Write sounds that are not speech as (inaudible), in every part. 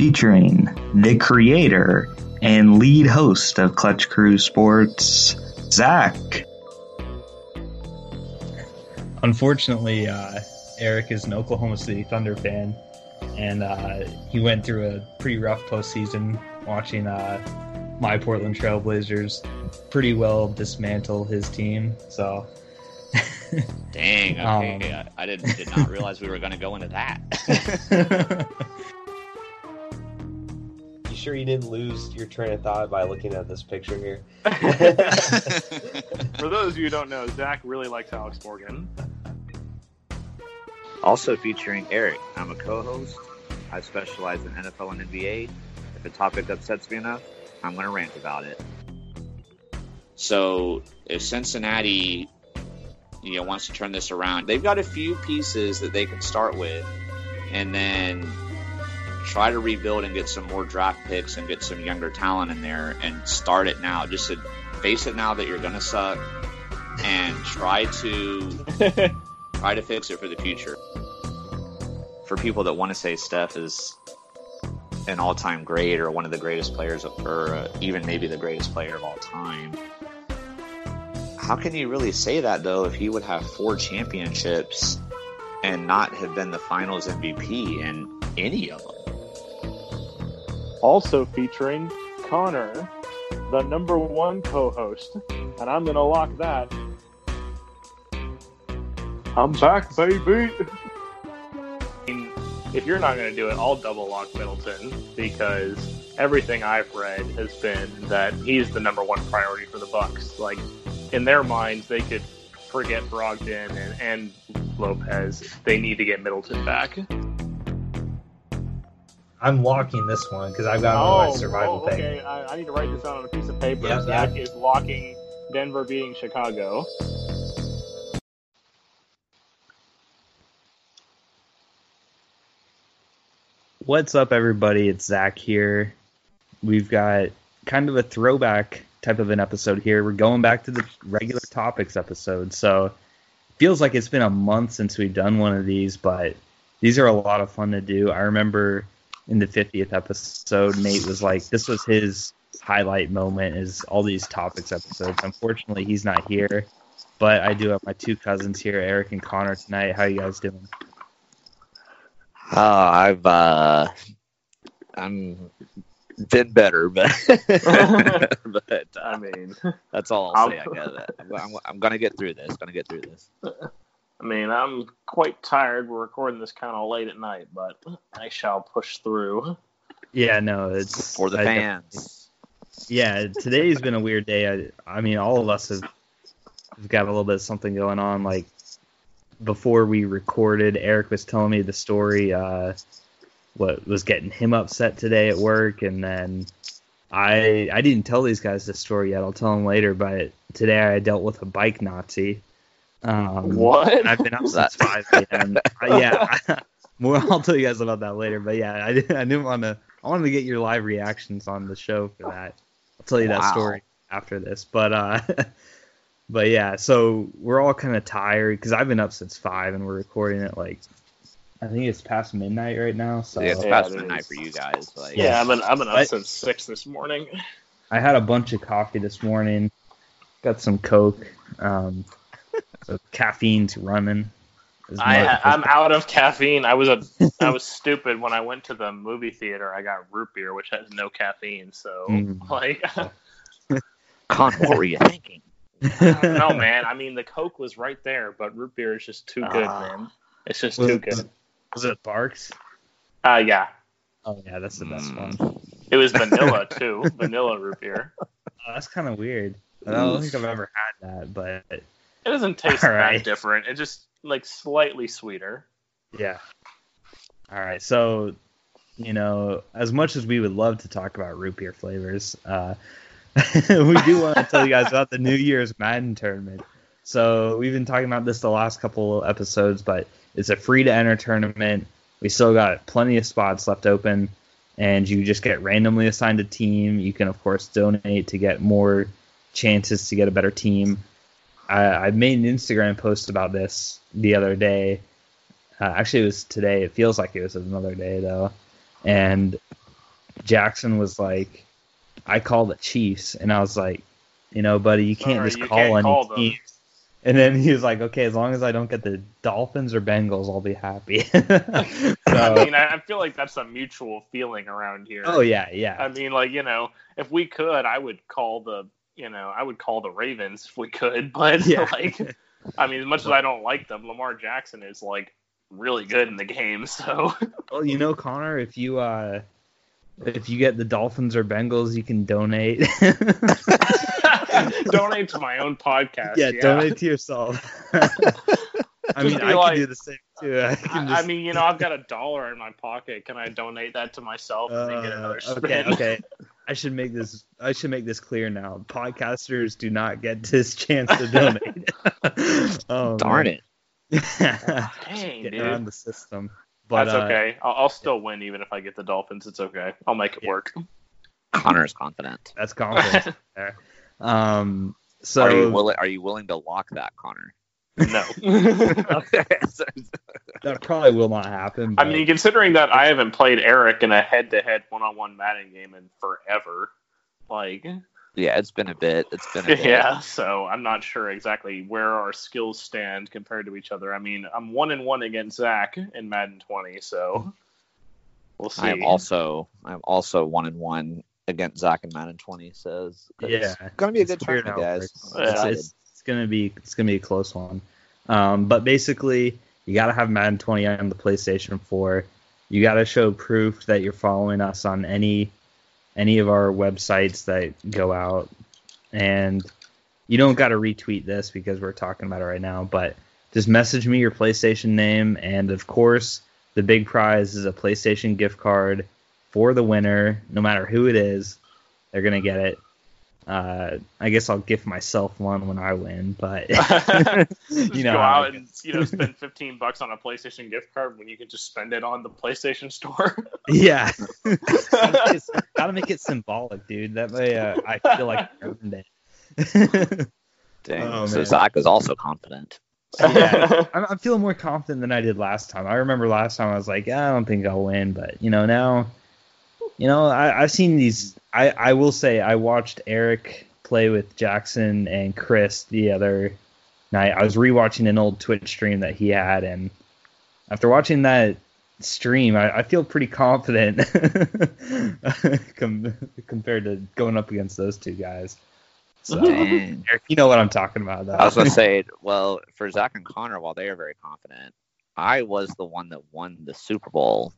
featuring the creator and lead host of Clutch Crew Sports, Zach. Unfortunately, uh, Eric is an Oklahoma City Thunder fan, and uh, he went through a pretty rough postseason watching uh, my Portland Trailblazers pretty well dismantle his team. So, dang, (laughs) okay, um, I, I did, did not realize we were going to go into that. (laughs) (laughs) you sure you didn't lose your train of thought by looking at this picture here? (laughs) For those of you who don't know, Zach really likes Alex Morgan. Also featuring Eric. I'm a co-host. I specialize in NFL and NBA. If a topic upsets me enough, I'm going to rant about it. So if Cincinnati, you know, wants to turn this around, they've got a few pieces that they can start with, and then try to rebuild and get some more draft picks and get some younger talent in there and start it now. Just to face it now that you're going to suck, and try to (laughs) try to fix it for the future. For people that want to say Steph is an all-time great or one of the greatest players, or uh, even maybe the greatest player of all time. How can you really say that though if he would have four championships and not have been the Finals MVP in any of them? Also featuring Connor, the number one co-host, and I'm gonna lock that. I'm back, baby if you're not going to do it, I'll double lock Middleton because everything I've read has been that he's the number one priority for the Bucks. Like in their minds, they could forget Brogdon and, and Lopez. They need to get Middleton back. I'm locking this one because I've got oh, my survival oh, okay. I, I, need to write this down on a piece of paper. Yep, Zach yep. is locking Denver beating Chicago. What's up, everybody? It's Zach here. We've got kind of a throwback type of an episode here. We're going back to the regular topics episode. So feels like it's been a month since we've done one of these, but these are a lot of fun to do. I remember in the 50th episode, Nate was like, this was his highlight moment is all these topics episodes. Unfortunately, he's not here, but I do have my two cousins here, Eric and Connor tonight. How you guys doing? Uh, I've uh, I'm been better, but (laughs) but I mean that's all I'll say. I guess I'm, I'm gonna get through this. Gonna get through this. I mean, I'm quite tired. We're recording this kind of late at night, but I shall push through. Yeah, no, it's for the I fans. Yeah, today's been a weird day. I, I mean, all of us have, have got a little bit of something going on. Like before we recorded, Eric was telling me the story. Uh, what was getting him upset today at work, and then I I didn't tell these guys the story yet. I'll tell them later. But today I dealt with a bike Nazi. Um, what? I've been up (laughs) since five a.m. uh, yeah, (laughs) more. I'll tell you guys about that later. But yeah, I didn't. (laughs) I didn't want to. I wanted to get your live reactions on the show for that. I'll tell you wow. that story after this. But uh, but yeah, so we're all kind of tired because I've been up since five and we're recording it like I think it's past midnight right now. So yeah, it's past midnight for you guys. Like, yeah, I've been I've been up since six this morning. I had a bunch of coffee this morning. Got some Coke. Um, so caffeine's running. I, I'm out of caffeine. I was a I (laughs) was stupid when I went to the movie theater. I got root beer, which has no caffeine. So mm. (laughs) like, (laughs) Con, what were you thinking? no, man. I mean, the Coke was right there, but root beer is just too good, uh, man. It's just too good. Was it Barq's? Uh, yeah. Oh yeah, that's the best mm. one. It was vanilla too, vanilla root beer. Oh, that's kind of weird. I don't think I've ever had that, but it doesn't (laughs) taste right. that different. It's just like slightly sweeter. Yeah. All right, so you know, as much as we would love to talk about root beer flavors, uh, (laughs) we do want to tell you guys about the New Year's Madden tournament. So we've been talking about this the last couple episodes, but it's a free to enter tournament. We still got plenty of spots left open, and you just get randomly assigned a team. You can of course donate to get more chances to get a better team. I, I made an Instagram post about this the other day. Uh, actually, it was today. It feels like it was another day though, and Jackson was like, "I call the Chiefs," and I was like, "You know, buddy, you can't Sorry, just you call can't any call teams." And then he was like, "Okay, as long as I don't get the Dolphins or Bengals, I'll be happy." (laughs) I mean, I feel like that's a mutual feeling around here. oh yeah, yeah. I mean, like you know, if we could, I would call the you know, I would call the Ravens if we could. (laughs) But Yeah. like, I mean, as much as I don't like them, Lamar Jackson is like really good in the game. So (laughs) Well, you know, Connor, if you uh, if you get the Dolphins or Bengals, you can donate. (laughs) donate to my own podcast. yeah, Yeah, donate to yourself. I mean, I like- can do the same too. I can I, mean, you know, I've got a dollar in my pocket. Can I donate that to myself and get uh, another spin? okay, okay. I should make this. I should make this clear now. Podcasters do not get this (laughs) chance to donate. (laughs) oh, Darn it. it! (laughs) Dang, Getting dude. around the system. But, That's uh, okay. I'll, I'll still win even if I get the Dolphins. It's okay. I'll make it Yeah. work. Connor is confident. That's confidence there. Um. So are you willing? Are you willing to lock that, Connor? No. (laughs) that probably will not happen. I mean, considering that I haven't played Eric in a head-to-head one-on-one Madden game in forever, like, yeah, it's been a bit. It's been a (laughs) bit. yeah. So I'm not sure exactly where our skills stand compared to each other. I mean, I'm one and one against Zach in Madden 20, so we'll see. I am also. I'm also one and one against Zach in Madden 20. Says. Yeah, It's gonna be a good weird tournament, guys. Yeah. It's, it's gonna be it's gonna be a close one. Um, but basically, you gotta have Madden 20 on the PlayStation 4. You gotta show proof that you're following us on any any of our websites that go out, and you don't gotta retweet this because we're talking about it right now. But just message me your PlayStation name, and of course, the big prize is a PlayStation gift card for the winner, no matter who it is. They're gonna get it. Uh, I guess I'll gift myself one when I win, but (laughs) you know, go how out and you know spend (laughs) 15 bucks on a PlayStation gift card when you can just spend it on the PlayStation Store. (laughs) yeah, gotta, make it, gotta make it symbolic, dude. That way, uh, I feel like I earned it. Dang. Oh, so man. Zach is also confident. yeah, I'm, I'm feeling more confident than I did last time. I remember last time I was like, "Yeah, I don't think I'll win, but you know now, you know I, I've seen these. I I will say I watched Eric play with Jackson and Chris the other night. I was rewatching an old Twitch stream that he had, and after watching that stream, I, I feel pretty confident (laughs) com- compared to going up against those two guys. So, (laughs) Eric, you know what I'm talking about, though. I was gonna (laughs) say, well, for Zach and Connor, while they are very confident, I was the one that won the Super Bowl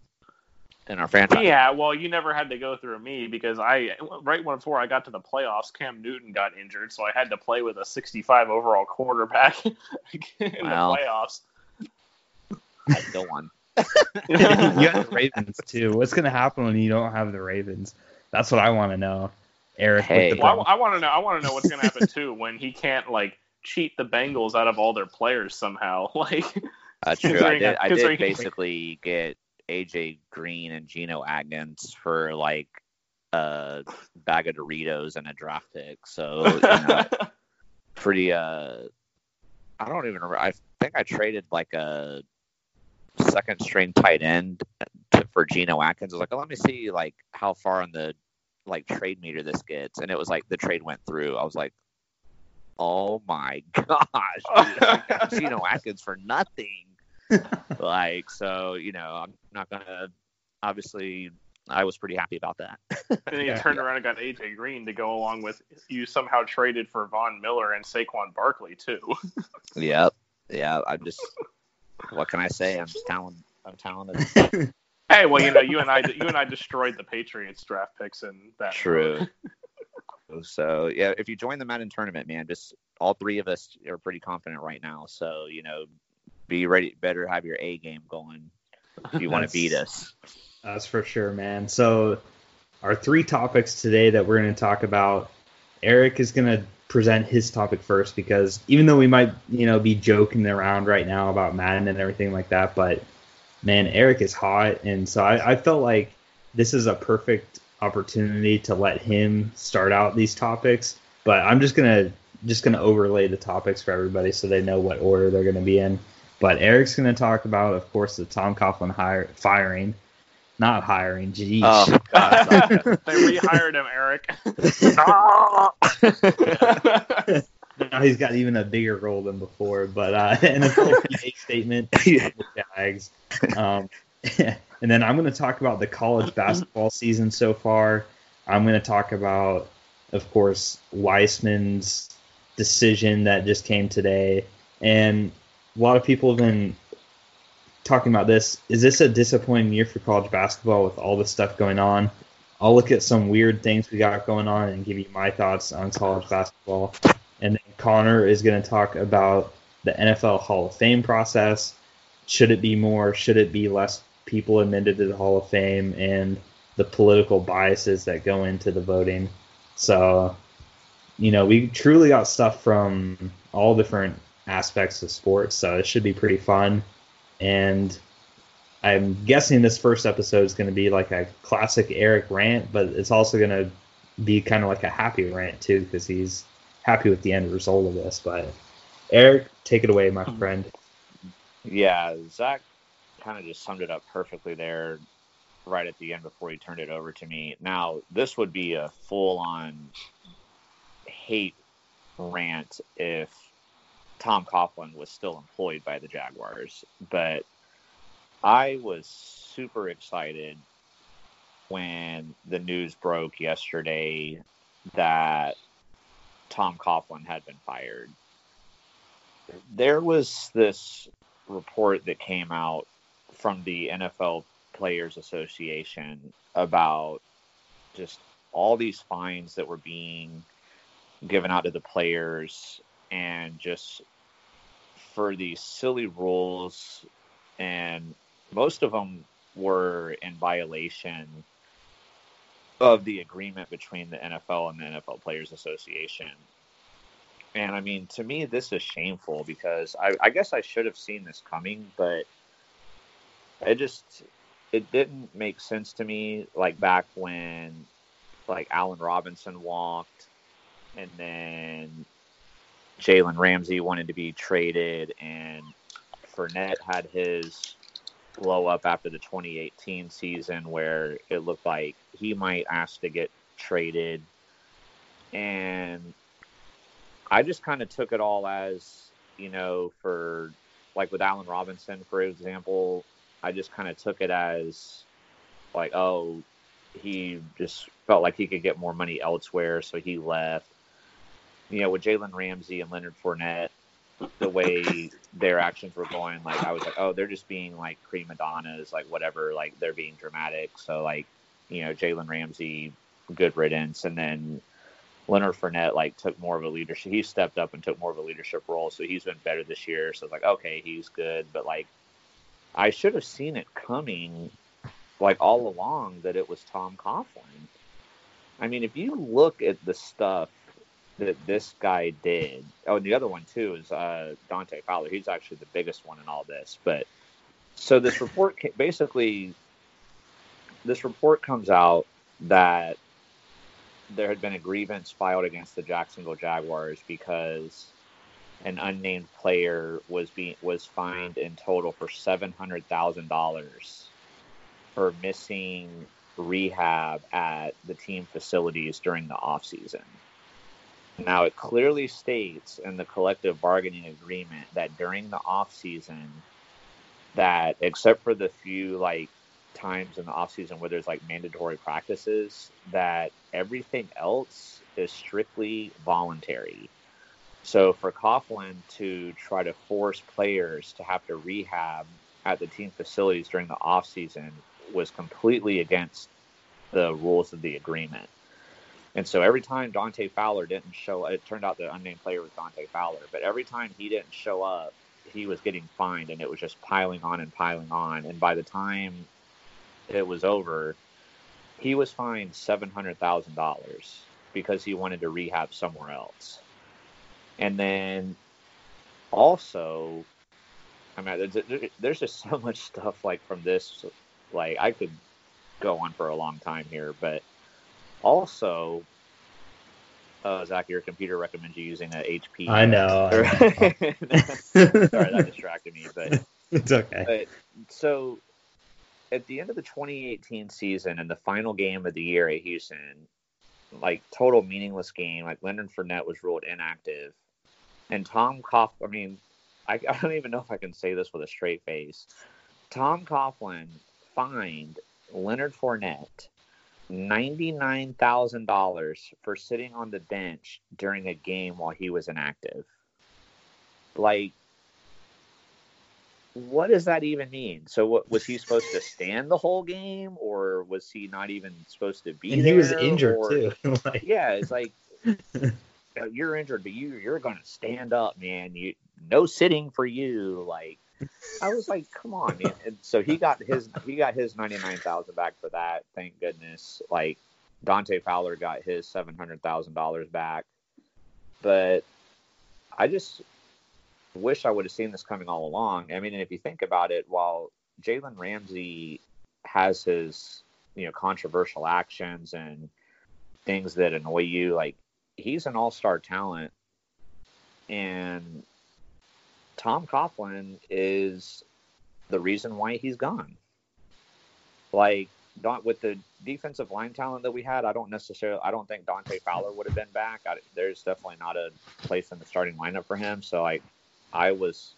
in our franchise. Yeah, well, you never had to go through me because I right when before I got to the playoffs, Cam Newton got injured, so I had to play with a 65 overall quarterback (laughs) in Wow. the playoffs. I still won. (laughs) you have the Ravens too. What's gonna happen when you don't have the Ravens? That's what I want to know, Eric. Hey. Well, I, want to know. I want to know what's going to happen too when he can't like cheat the Bengals out of all their players somehow. (laughs) Like, That's true. I did. I did basically get AJ Green and Geno Atkins for like a bag of Doritos and a draft pick. So you know, (laughs) pretty. Uh, I don't even remember. I think I traded like a second string tight end to, for Geno Atkins. I was like, oh, let me see like how far on the like trade meter this gets, and it was like the trade went through. I was like, oh my (laughs) gosh, Geno Atkins for nothing. (laughs) like so, you know, I'm not gonna. Obviously, I was pretty happy about that. and (laughs) then you Yeah. turned around and got AJ Green to go along with you somehow traded for Von Miller and Saquon Barkley too. (laughs) Yep. Yeah. I'm just. What can I say? I'm just talented. I'm talented. Hey, well, you know, you and I, you and I destroyed the Patriots draft picks in that. True. So yeah, if you join the Madden tournament, man, just all three of us are pretty confident right now. So you know, be ready. Better have your A game going if you want to beat us. That's for sure, man. So, our three topics today that we're going to talk about, Eric is going to present his topic first because even though we might, you know, be joking around right now about Madden and everything like that, but man, Eric is hot, and so I, I felt like this is a perfect opportunity to let him start out these topics. But I'm just gonna just gonna overlay the topics for everybody so they know what order they're going to be in. But Eric's going to talk about, of course, the Tom Coughlin hire, firing. not hiring. Jeez. Oh, (laughs) God. (laughs) they rehired him, Eric. now he's got even a bigger role than before. But uh, (laughs) NFL PA statement, the Jags. Um, and then I'm going to talk about the college basketball season so far. I'm going to talk about, of course, Wiseman's decision that just came today. And a lot of people have been talking about this. Is this a disappointing year for college basketball with all the stuff going on? I'll look at some weird things we got going on and give you my thoughts on college basketball. And then Connor is going to talk about the NFL Hall of Fame process. Should it be more? Should it be less people admitted to the Hall of Fame? And the political biases that go into the voting. So, you know, we truly got stuff from all different aspects of sports. So it should be pretty fun. And I'm guessing this first episode is going to be like a classic Eric rant, but it's also going to be kind of like a happy rant too because he's happy with the end result of this. But Eric, take it away, my hmm. friend. Yeah, Zach kind of just summed it up perfectly there right at the end before he turned it over to me. Now, this would be a full on hate rant if Tom Coughlin was still employed by the Jaguars, but I was super excited when the news broke yesterday that Tom Coughlin had been fired. There was this report that came out from the NFL Players Association about just all these fines that were being given out to the players and just for these silly rules and most of them were in violation of the agreement between the NFL and the NFL Players Association. And I mean, to me, this is shameful because I, I guess I should have seen this coming, but it just it didn't make sense to me. Like back when like Allen Robinson walked, and then Jalen Ramsey wanted to be traded, and Fournette had his blow up after the 2018 season where it looked like he might ask to get traded. And I just kind of took it all as, you know, for like with Allen Robinson, for example, I just kind of took it as like, oh, he just felt like he could get more money elsewhere, so he left. You know, with Jalen Ramsey and Leonard Fournette, the way their actions were going, like I was like, oh, they're just being like prima donnas, like whatever, like they're being dramatic. So like, you know, Jalen Ramsey, good riddance, and then Leonard Fournette like took more of a leadership. He stepped up and took more of a leadership role, so he's been better this year. So it's like, okay, he's good, but like, I should have seen it coming, like all along, that it was Tom Coughlin. I mean, if you look at the stuff that this guy did. Oh, and the other one too is uh, Dante Fowler. He's actually the biggest one in all this. But so this report basically, this report comes out that there had been a grievance filed against the Jacksonville Jaguars because an unnamed player was being was fined in total for seven hundred thousand dollars for missing rehab at the team facilities during the off season. Now, it clearly states in the collective bargaining agreement that during the off season, that except for the few like times in the off season where there's like mandatory practices, that everything else is strictly voluntary. So for Coughlin to try to force players to have to rehab at the team facilities during the off season was completely against the rules of the agreement. And so every time Dante Fowler didn't show it turned out the unnamed player was Dante Fowler, but every time he didn't show up, he was getting fined and it was just piling on and piling on. And by the time it was over, he was fined $700,000 because he wanted to rehab somewhere else. And then also, I mean, there's just so much stuff like from this, like I could go on for a long time here, but also, uh, Zach, your computer recommends you using a HP. I know. I know. (laughs) Sorry, that distracted me, but (laughs) it's okay. But, so at the end of the 2018 season and the final game of the year at Houston, like total meaningless game. Like Leonard Fournette was ruled inactive, and Tom Cough. I mean, I, I don't even know if I can say this with a straight face. Tom Coughlin fined Leonard Fournette ninety-nine thousand dollars for sitting on the bench during a game while he was inactive. Like, what does that even mean? So, what was he supposed to stand the whole game, or was he not even supposed to be And there? he was injured or- too. (laughs) like, Yeah, it's like you're injured, but you you're gonna stand up, man. You no sitting for you. Like, I was like, come on, man. And so he got his he got his ninety nine thousand back for that. Thank goodness. Like Dante Fowler got his seven hundred thousand dollars back. But I just wish I would have seen this coming all along. I mean, if you think about it, while Jalen Ramsey has his you know controversial actions and things that annoy you, like he's an all star talent, and Tom Coughlin is the reason why he's gone. Like Don, with the defensive line talent that we had, I don't necessarily, I don't think Dante Fowler would have been back. I, there's definitely not a place in the starting lineup for him. So I, I was,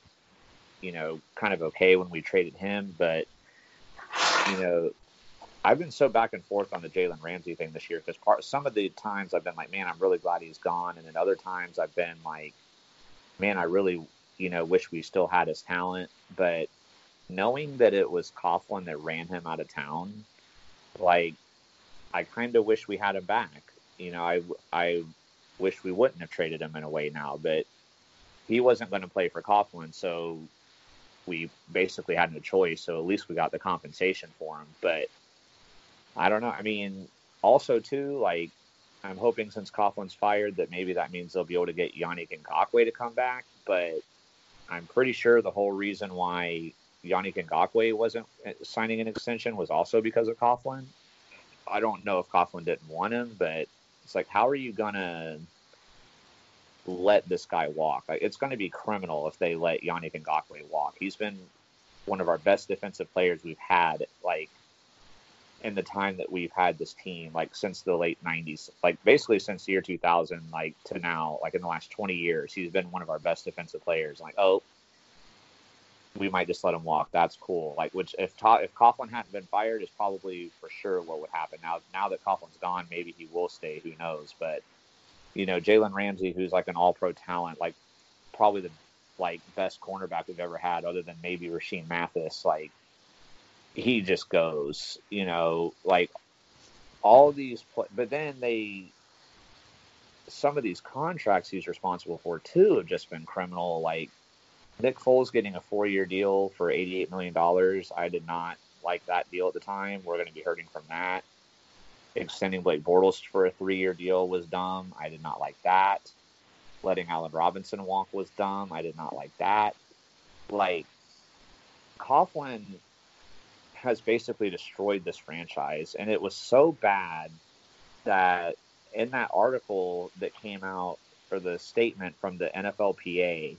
you know, kind of okay when we traded him, but you know, I've been so back and forth on the Jalen Ramsey thing this year because part some of the times I've been like, man, I'm really glad he's gone, and then other times I've been like, man, I really, you know, wish we still had his talent. But knowing that it was Coughlin that ran him out of town, like, I kind of wish we had him back. You know, I I wish we wouldn't have traded him in a way now, but he wasn't going to play for Coughlin, so we basically had no choice. So at least we got the compensation for him, but. I don't know. I mean, also too, like I'm hoping since Coughlin's fired that maybe that means they'll be able to get Yannick and Ngakoue to come back. But I'm pretty sure the whole reason why Yannick Ngakoue wasn't uh, signing an extension was also because of Coughlin. I don't know if Coughlin didn't want him, but it's like, how are you gonna let this guy walk? Like, it's going to be criminal if they let Yannick Ngakoue walk. He's been one of our best defensive players we've had, like in the time that we've had this team, like since the late '90s, like basically since the year 2000, like to now, like in the last 20 years, he's been one of our best defensive players. Like, oh, we might just let him walk. That's cool. Like, which if Ta- if Coughlin hadn't been fired, is probably for sure what would happen. Now, now that Coughlin's gone, maybe he will stay. Who knows? But you know, Jalen Ramsey, who's like an All-Pro talent, like probably the like best cornerback we've ever had, other than maybe Rashean Mathis, like he just goes, you know, like all these, pl- but then they, some of these contracts he's responsible for too have just been criminal. Like Nick Foles getting a four-year deal for eighty-eight million dollars. I did not like that deal at the time. We're going to be hurting from that. Extending Blake Bortles for a three-year deal was dumb. I did not like that. Letting Allen Robinson walk was dumb. I did not like that. Like Coughlin has basically destroyed this franchise, and it was so bad that in that article that came out or the statement from the NFLPA,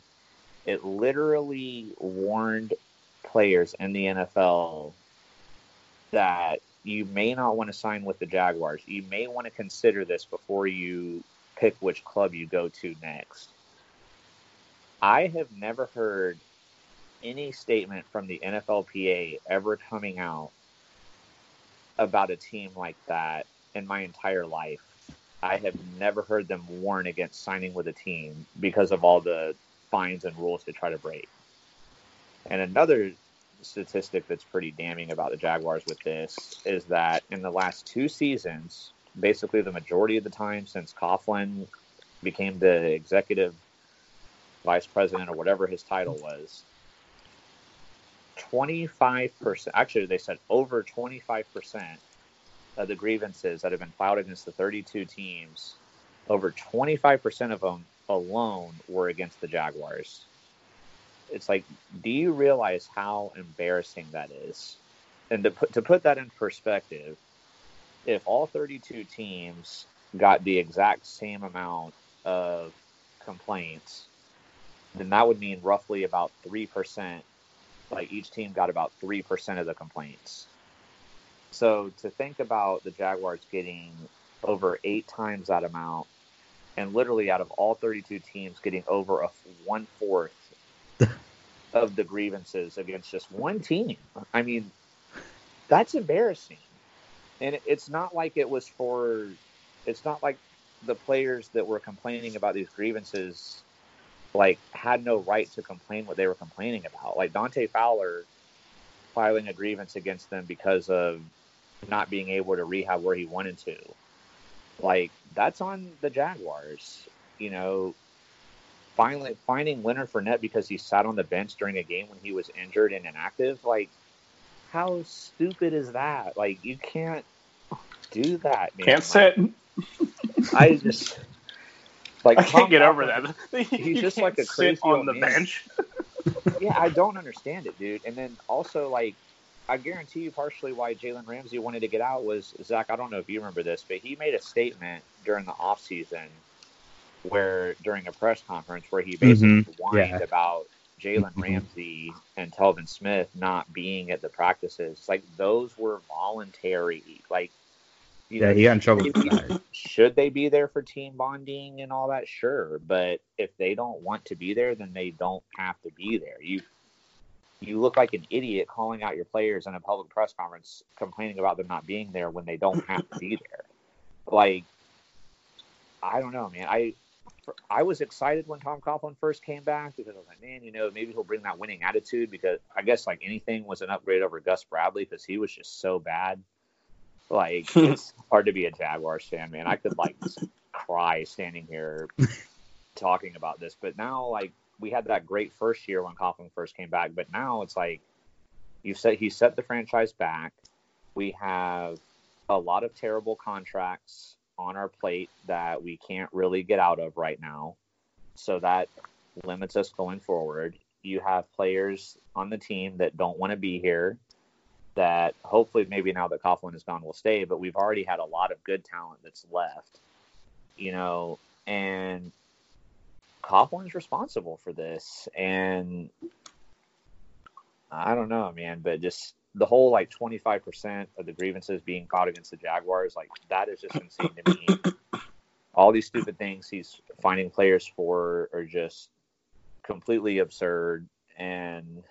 it literally warned players in the NFL that you may not want to sign with the Jaguars. You may want to consider this before you pick which club you go to next. I have never heard any statement from the NFLPA ever coming out about a team like that in my entire life. I have never heard them warn against signing with a team because of all the fines and rules they try to break. And another statistic that's pretty damning about the Jaguars with this is that in the last two seasons, basically the majority of the time since Coughlin became the executive vice president or whatever his title was, 25%, actually, they said over 25% of the grievances that have been filed against the 32 teams, over 25% of them alone were against the Jaguars. It's like, do you realize how embarrassing that is? And to put, to put that in perspective, if all 32 teams got the exact same amount of complaints, then that would mean roughly about 3%, like each team got about 3% of the complaints. So to think about the Jaguars getting over eight times that amount, and literally out of all 32 teams getting over a one fourth (laughs) of the grievances against just one team. I mean, that's embarrassing. And it's not like it was for, it's not like the players that were complaining about these grievances like had no right to complain what they were complaining about. Like Dante Fowler filing a grievance against them because of not being able to rehab where he wanted to. Like that's on the Jaguars. You know, finally finding Leonard Fournette because he sat on the bench during a game when he was injured and inactive. Like, how stupid is that? Like, you can't do that. Man. Can't sit. I just like I can't Tom get over that. (laughs) He's You just can't like a crazy sit on the man. bench. (laughs) yeah, I don't understand it, dude. And then also, like, I guarantee you, partially why Jalen Ramsey wanted to get out was Zach. I don't know if you remember this, but he made a statement during the off season, where during a press conference where he basically whined yeah. about Jalen Mhm. Ramsey and Telvin Smith not being at the practices. Like those were voluntary. Like, you Yeah, know, he got in trouble should for they be- that. Should they be there for team bonding and all that? Sure, but if they don't want to be there, then they don't have to be there. You you look like an idiot calling out your players in a public press conference complaining about them not being there when they don't have to be there. Like, I don't know, man. I I was excited when Tom Coughlin first came back because I was like, man, you know, maybe he'll bring that winning attitude because I guess like anything was an upgrade over Gus Bradley because he was just so bad. Like, (laughs) it's hard to be a Jaguars fan, man. I could like cry standing here (laughs) talking about this, but now like we had that great first year when Coughlin first came back, but now it's like you said he set the franchise back. We have a lot of terrible contracts on our plate that we can't really get out of right now. So that limits us going forward. You have players on the team that don't want to be here that hopefully maybe now that Coughlin is gone will stay, but we've already had a lot of good talent that's left. You know, and Coughlin's responsible for this and I don't know, man, but just the whole like 25% of the grievances being caught against the Jaguars, like that is just insane to me. All these stupid things he's finding players for are just completely absurd. And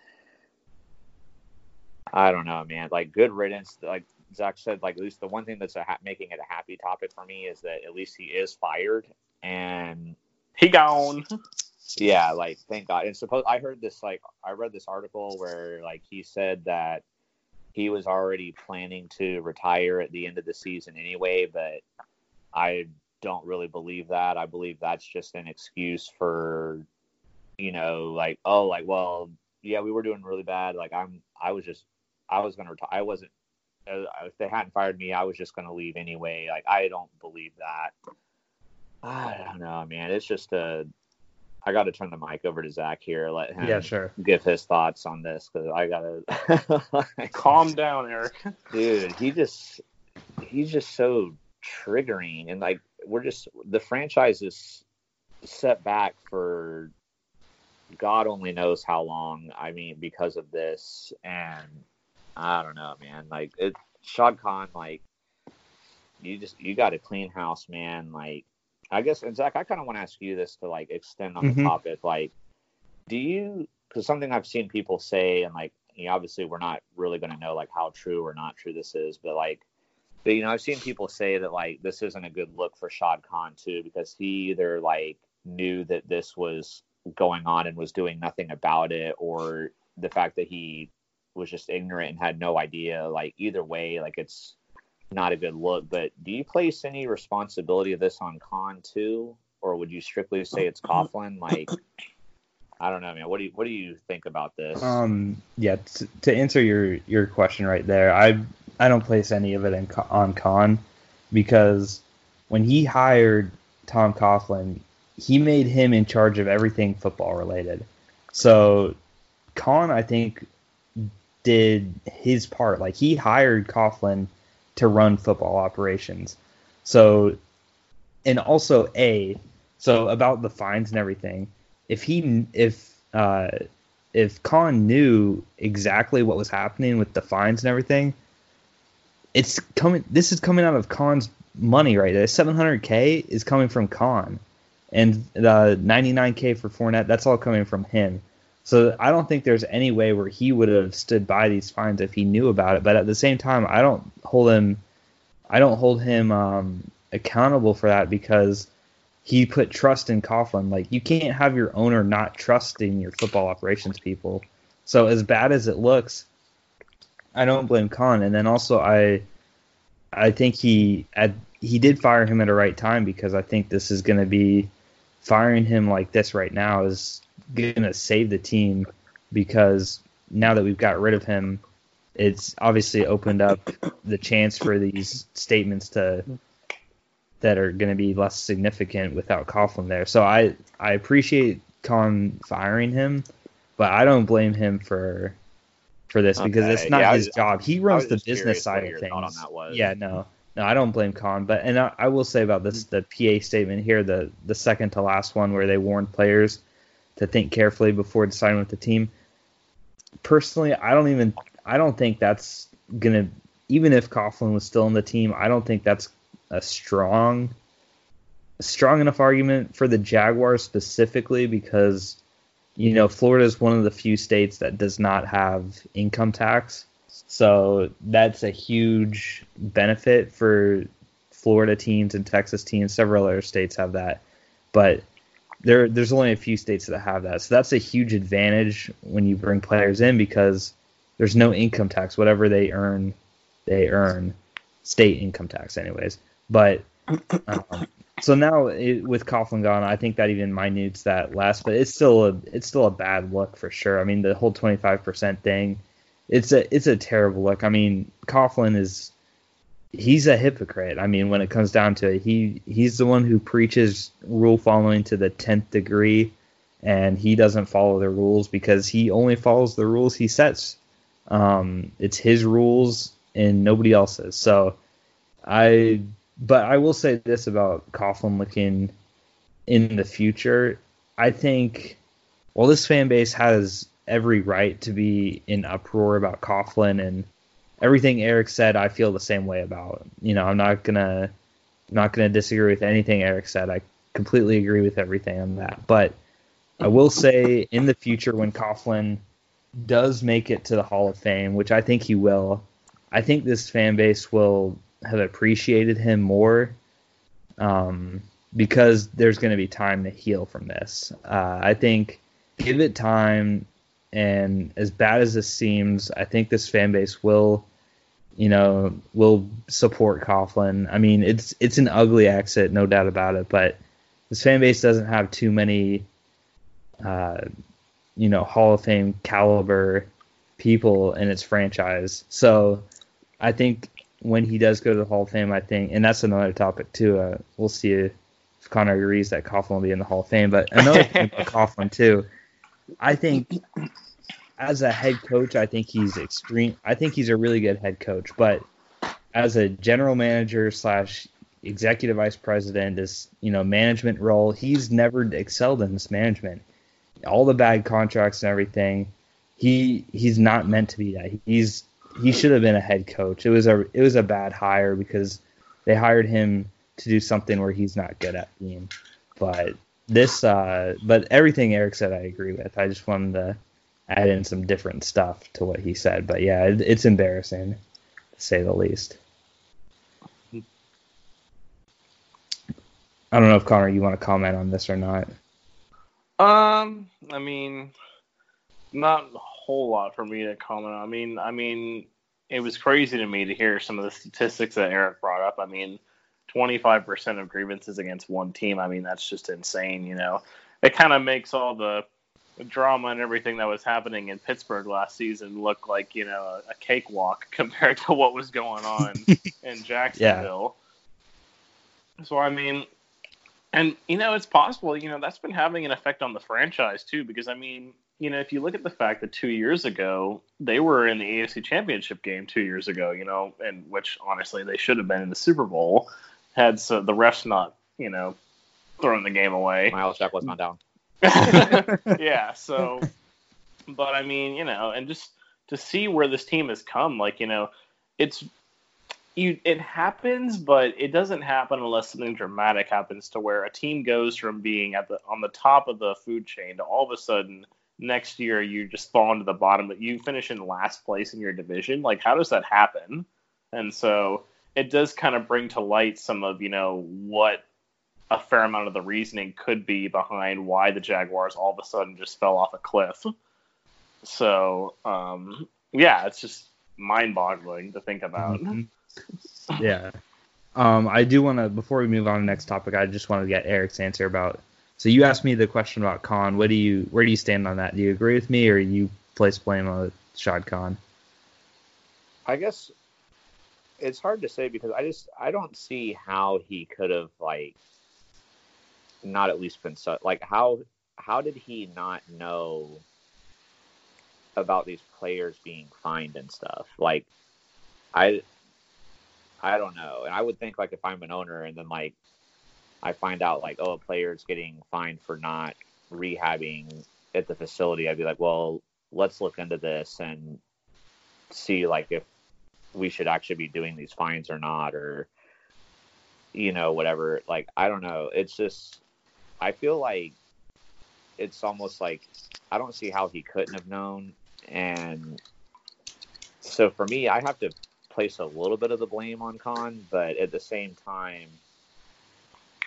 I don't know, man. Like good riddance. Like Zach said, like at least the one thing that's a ha- making it a happy topic for me is that at least he is fired. And He gone. (laughs) yeah, like thank God. And suppose I heard this like I read this article where like he said that he was already planning to retire at the end of the season anyway, but I don't really believe that. I believe that's just an excuse for you know, like oh, like well, yeah, we were doing really bad. Like I'm I was just I was going to retire. I wasn't uh, if they hadn't fired me, I was just going to leave anyway. Like I don't believe that. I don't know, man. It's just a I got to turn the mic over to Zach here. Let him Yeah, sure. give his thoughts on this because I gotta (laughs) Calm down, Eric. dude. He just he's just so triggering, and like we're just the franchise is set back for God only knows how long. I mean, because of this, and I don't know, man. Like it, Shad Khan, like you just you got a clean house, man. Like I guess, and Zach, I kind of want to ask you this to like extend on the Mhm. topic. Like, do you? Because something I've seen people say, and like, you know, obviously we're not really going to know like how true or not true this is, but like, but you know, I've seen people say that like this isn't a good look for Shad Khan too, because he either like knew that this was going on and was doing nothing about it, or the fact that he was just ignorant and had no idea. Like either way, like it's not a good look. But do you place any responsibility of this on Khan too, or would you strictly say it's Coughlin? Like, I don't know, man. What do you what do you think about this? Um, yeah, t- to answer your your question right there, I I don't place any of it in, on Khan because when he hired Tom Coughlin, he made him in charge of everything football related. So Khan, I think, did his part. Like he hired Coughlin to run football operations. So, and also a so about the fines and everything. If he if uh, if Khan knew exactly what was happening with the fines and everything, it's coming. This is coming out of Khan's money right there. 700k is coming from Khan, and the 99k for Fournette. That's all coming from him. So I don't think there's any way where he would have stood by these fines if he knew about it. But at the same time, I don't hold him. I don't hold him um, accountable for that because he put trust in Coughlin. Like you can't have your owner not trusting your football operations people. So as bad as it looks, I don't blame Khan. And then also I, I think he at, he did fire him at a right time because I think this is going to be firing him like this right now is going to save the team because now that we've got rid of him, it's obviously opened up the chance for these statements to that are going to be less significant without Coughlin there. So I I appreciate Khan firing him, but I don't blame him for for this because it's not yeah, his was- job. He runs the business side of things. on that was. Yeah, no, no, I don't blame Khan, but and I, I will say about this the PA statement here, the the second to last one where they warned players to think carefully before deciding with the team. Personally, I don't even I don't think that's gonna even if Coughlin was still in the team, I don't think that's a strong strong enough argument for the Jaguars specifically because you know Florida is one of the few states that does not have income tax. So that's a huge benefit for Florida teams and Texas teams. Several other states have that, but there there's only a few states that have that. So that's a huge advantage when you bring players in because there's no income tax. Whatever they earn, they earn state income tax, anyways. But um, so now it, with Coughlin gone, I think that even minutes that less, but it's still a it's still a bad look for sure. I mean, the whole 25% thing, it's a it's a terrible look. I mean, Coughlin is he's a hypocrite. I mean, when it comes down to it, he he's the one who preaches rule following to the 10th degree and he doesn't follow the rules because he only follows the rules he sets. Um, it's his rules and nobody else's. So I but I will say this about Coughlin looking in the future. I think well this fan base has every right to be in uproar about Coughlin and everything Eric said I feel the same way about. You know, I'm not gonna not gonna disagree with anything Eric said. I completely agree with everything on that. But I will say in the future when Coughlin does make it to the Hall of Fame, which I think he will, I think this fan base will have appreciated him more um, because there's going to be time to heal from this. Uh, I think give it time, and as bad as this seems, I think this fan base will, you know, will support Coughlin. I mean, it's it's an ugly exit, no doubt about it, but this fan base doesn't have too many, uh, you know, Hall of Fame caliber people in its franchise. So I think when he does go to the Hall of Fame, I think, and that's another topic too. Uh, we'll see if Connor agrees that Coughlin will be in the Hall of Fame. But another (laughs) thing about Coughlin too, I think as a head coach, I think he's extreme. I think he's a really good head coach. But as a general manager slash executive vice president, this you know management role, he's never excelled in this management. All the bad contracts and everything, he he's not meant to be that. He's he should have been a head coach. It was a it was a bad hire because they hired him to do something where he's not good at being. But this uh but everything Eric said I agree with. I just wanted to add in some different stuff to what he said. But yeah, it, it's embarrassing to say the least. I don't know if Connor you want to comment on this or not. Um, I mean, not a whole lot for me to comment on. I mean, I mean, it was crazy to me to hear some of the statistics that Eric brought up. I mean, 25% of grievances against one team. I mean, that's just insane, you know. It kind of makes all the drama and everything that was happening in Pittsburgh last season look like, you know, a, a cakewalk (laughs) compared to what was going on (laughs) in Jacksonville. So, I mean, and you know, it's possible. You know, that's been having an effect on the franchise too, because I mean, you know, if you look at the fact that two years ago they were in the AFC Championship game two years ago, you know, and which honestly they should have been in the Super Bowl, had so the refs not, you know, thrown the game away. Myles Jack was not down. (laughs) yeah. So, but I mean, you know, and just to see where this team has come, like you know, it's you it happens, but it doesn't happen unless something dramatic happens to where a team goes from being at the on the top of the food chain to all of a sudden next year you just fall into the bottom, but you finish in last place in your division. Like, how does that happen? And so it does kind of bring to light some of you know what a fair amount of the reasoning could be behind why the Jaguars all of a sudden just fell off a cliff. So um, yeah, it's just mind-boggling to think about. Mm-hmm. yeah. Um, I do want to before we move on to the next topic, I just want to get Eric's answer about. So you asked me the question about Khan. What do you where do you stand on that? Do you agree with me, or you place blame on Shad Khan? I guess it's hard to say because I just I don't see how he could have like not at least been so like how how did he not know about these players being fined and stuff? Like I I don't know. And I would think like if I'm an owner and then like I find out like oh a player's getting fined for not rehabbing at the facility I'd be like well let's look into this and see like if we should actually be doing these fines or not or you know whatever. Like i don't know. It's just i feel like it's almost like i don't see how he couldn't have known. And so for me i have to place a little bit of the blame on Khan, but at the same time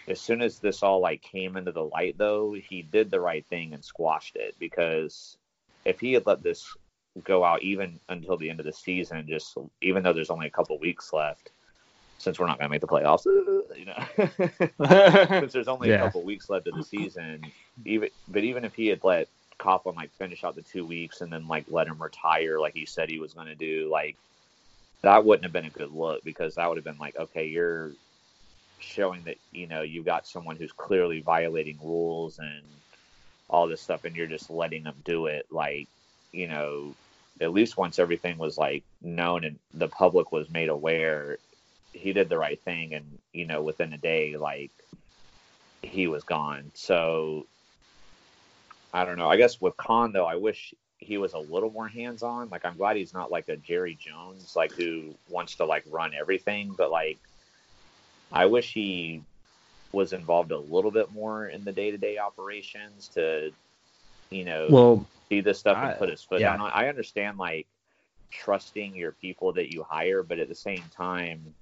as soon as this all like came into the light though he did the right thing and squashed it. Because if he had let this go out even until the end of the season, just even though there's only a couple weeks left, since we're not going to make the playoffs, (laughs) you know, (laughs) since there's only Yeah. a couple weeks left of the season, even but even if he had let Coughlin like finish out the two weeks and then like let him retire like he said he was going to do, like that wouldn't have been a good look because that would have been like, okay, you're showing that you know you've got someone who's clearly violating rules and all this stuff, and you're just letting them do it, like you know at least once everything was like known and the public was made aware, he did the right thing, and you know within a day, like he was gone. So I don't know. I guess with Khan though, I wish he was a little more hands on. Like I'm glad he's not like a Jerry Jones, like who wants to like run everything, but like I wish he was involved a little bit more in the day to day operations to, you know, Well, see this stuff I- and put his foot yeah. down on. I understand like trusting your people that you hire, but at the same time,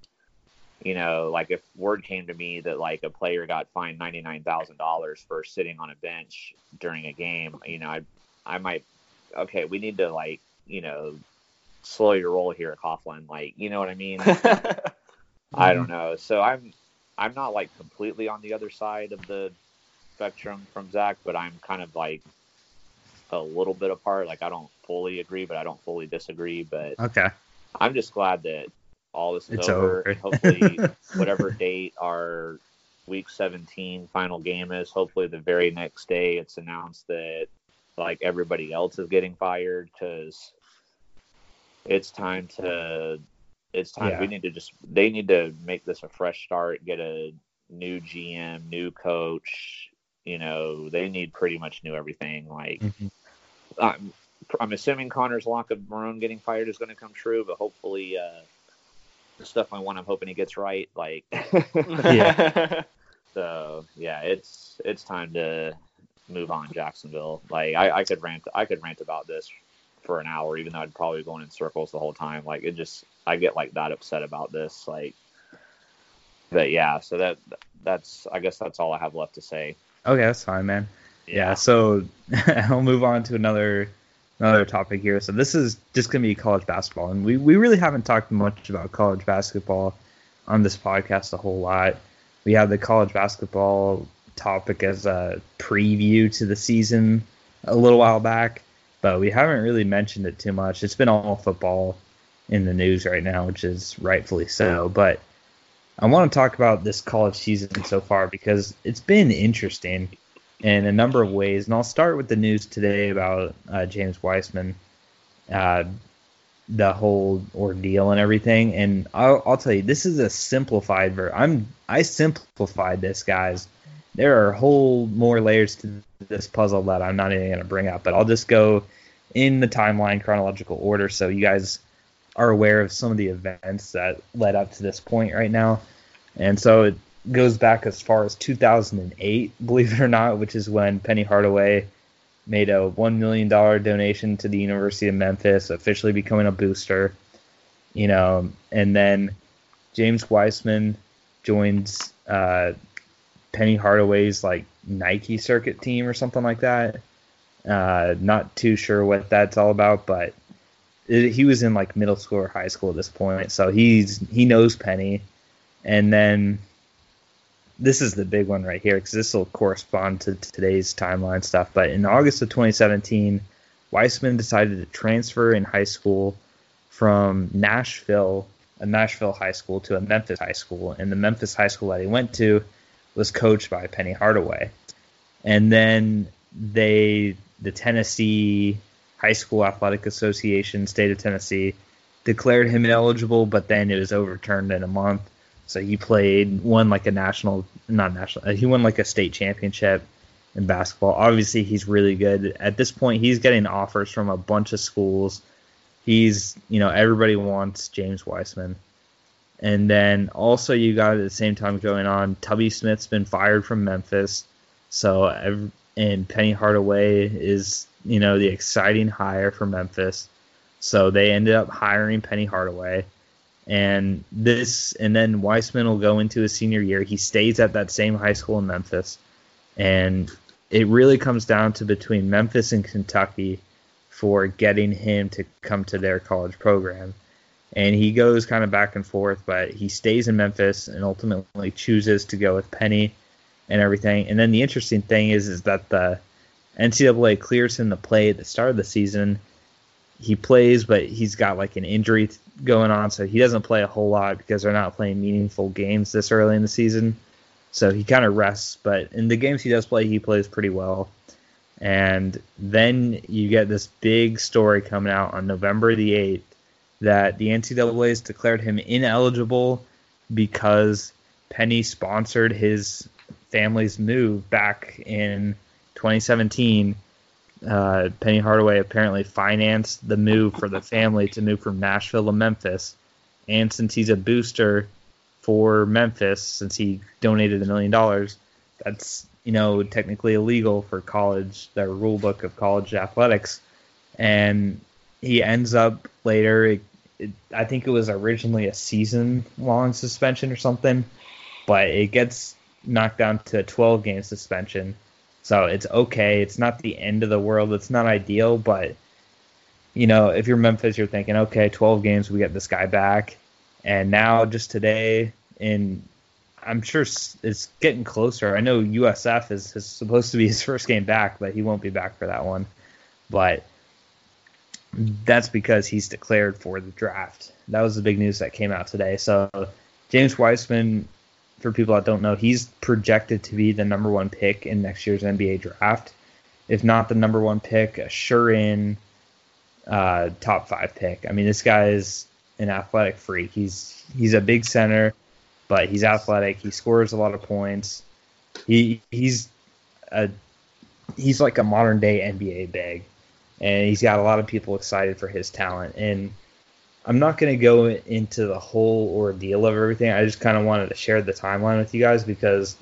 you know, like if word came to me that like a player got fined ninety nine thousand dollars for sitting on a bench during a game, you know, I I might okay, we need to like, you know, slow your roll here, Coughlin. Like, you know what I mean? (laughs) I mm-hmm. don't know. So I'm I'm not like completely on the other side of the spectrum from Zach, but I'm kind of like a little bit apart. Like I don't fully agree, but I don't fully disagree. But okay. I'm just glad that all this is It's over. over. hopefully, (laughs) whatever date our week 17 final game is, hopefully the very next day it's announced that like everybody else is getting fired because it's time to. It's time. Yeah. We need to just. They need to make this a fresh start. Get a new GM, new coach. You know, they need pretty much new everything. Like, Mhm. I'm, I'm assuming Connor's lock of Marrone getting fired is going to come true, but hopefully, uh, stuff I want, I'm hoping he gets right. Like, (laughs) yeah. (laughs) so yeah, it's it's time to move on, Jacksonville. Like, I, I could rant, I could rant about this for an hour, even though I'd probably be going in circles the whole time. Like, it just, I get like that upset about this. Like, but yeah, so that that's, I guess that's all I have left to say. Okay, that's fine, man. Yeah, so (laughs) I'll move on to another another topic here. So this is just gonna be college basketball, and we, we really haven't talked much about college basketball on this podcast a whole lot. We have the college basketball topic as a preview to the season a little while back, but we haven't really mentioned it too much. It's been all football in the news right now, which is rightfully so. But I want to talk about this college season so far because it's been interesting in a number of ways. And I'll start with the news today about uh, James Wiseman, uh, the whole ordeal and everything. And I'll, I'll tell you, this is a simplified version. I'm I simplified this, guys. There are whole more layers to this puzzle that I'm not even going to bring up, but I'll just go in the timeline chronological order so you guys are aware of some of the events that led up to this point right now. And so goes back as far as 2008, believe it or not, which is when Penny Hardaway made a $1 million donation to the University of Memphis, officially becoming a booster. You know, and then James Wiseman joins uh, Penny Hardaway's like Nike circuit team or something like that. Uh, not too sure what that's all about, but it, he was in like middle school or high school at this point, so he's he knows Penny. And then this is the big one right here because this will correspond to today's timeline stuff. But in August of 2017, Wiseman decided to transfer in high school from Nashville, a Nashville high school, to a Memphis high school. And the Memphis high school that he went to was coached by Penny Hardaway. And then they, the Tennessee High School Athletic Association, state of Tennessee, declared him ineligible, but then it was overturned in a month. So he played, won like a national, not national, uh, he won like a state championship in basketball. Obviously, he's really good. At this point, he's getting offers from a bunch of schools. He's, you know, everybody wants James Wiseman. And then also, you got at the same time going on, Tubby Smith's been fired from Memphis. So, and Penny Hardaway is, you know, the exciting hire for Memphis. So they ended up hiring Penny Hardaway and this and then Wiseman will go into his senior year. He stays at that same high school in Memphis, and it really comes down to between Memphis and Kentucky for getting him to come to their college program. And he goes kind of back and forth, but he stays in Memphis and ultimately chooses to go with Penny and everything. And then the interesting thing is is that the NCAA clears him to play at the start of the season. He plays, but he's got like an injury going on, so he doesn't play a whole lot because they're not playing meaningful games this early in the season. So he kind of rests, but in the games he does play, he plays pretty well. And then you get this big story coming out on November the 8th that the NCAA has declared him ineligible because Penny sponsored his family's move back in 2017 uh, Penny Hardaway apparently financed the move for the family to move from Nashville to Memphis. And since he's a booster for Memphis, since he donated a million dollars, that's you know technically illegal for college, their rule book of college athletics. And he ends up later. It, it, I think it was originally a season-long suspension or something, but it gets knocked down to a 12-game suspension so it's okay. It's not the end of the world. It's not ideal, but you know, if you're Memphis, you're thinking, okay, 12 games, we get this guy back, and now just today, in I'm sure it's getting closer. I know USF is, is supposed to be his (laughs) first game back, but he won't be back for that one. But that's because he's declared for the draft. That was the big news that came out today. So James Wiseman for people that don't know, he's projected to be the number one pick in next year's NBA draft. If not the number one pick, a sure in uh, top five pick. I mean, this guy is an athletic freak. He's he's a big center, but he's athletic. He scores a lot of points. He he's a he's like a modern day NBA big, and he's got a lot of people excited for his talent. And I'm not going to go into the whole ordeal of everything. I just kind of wanted to share the timeline with you guys because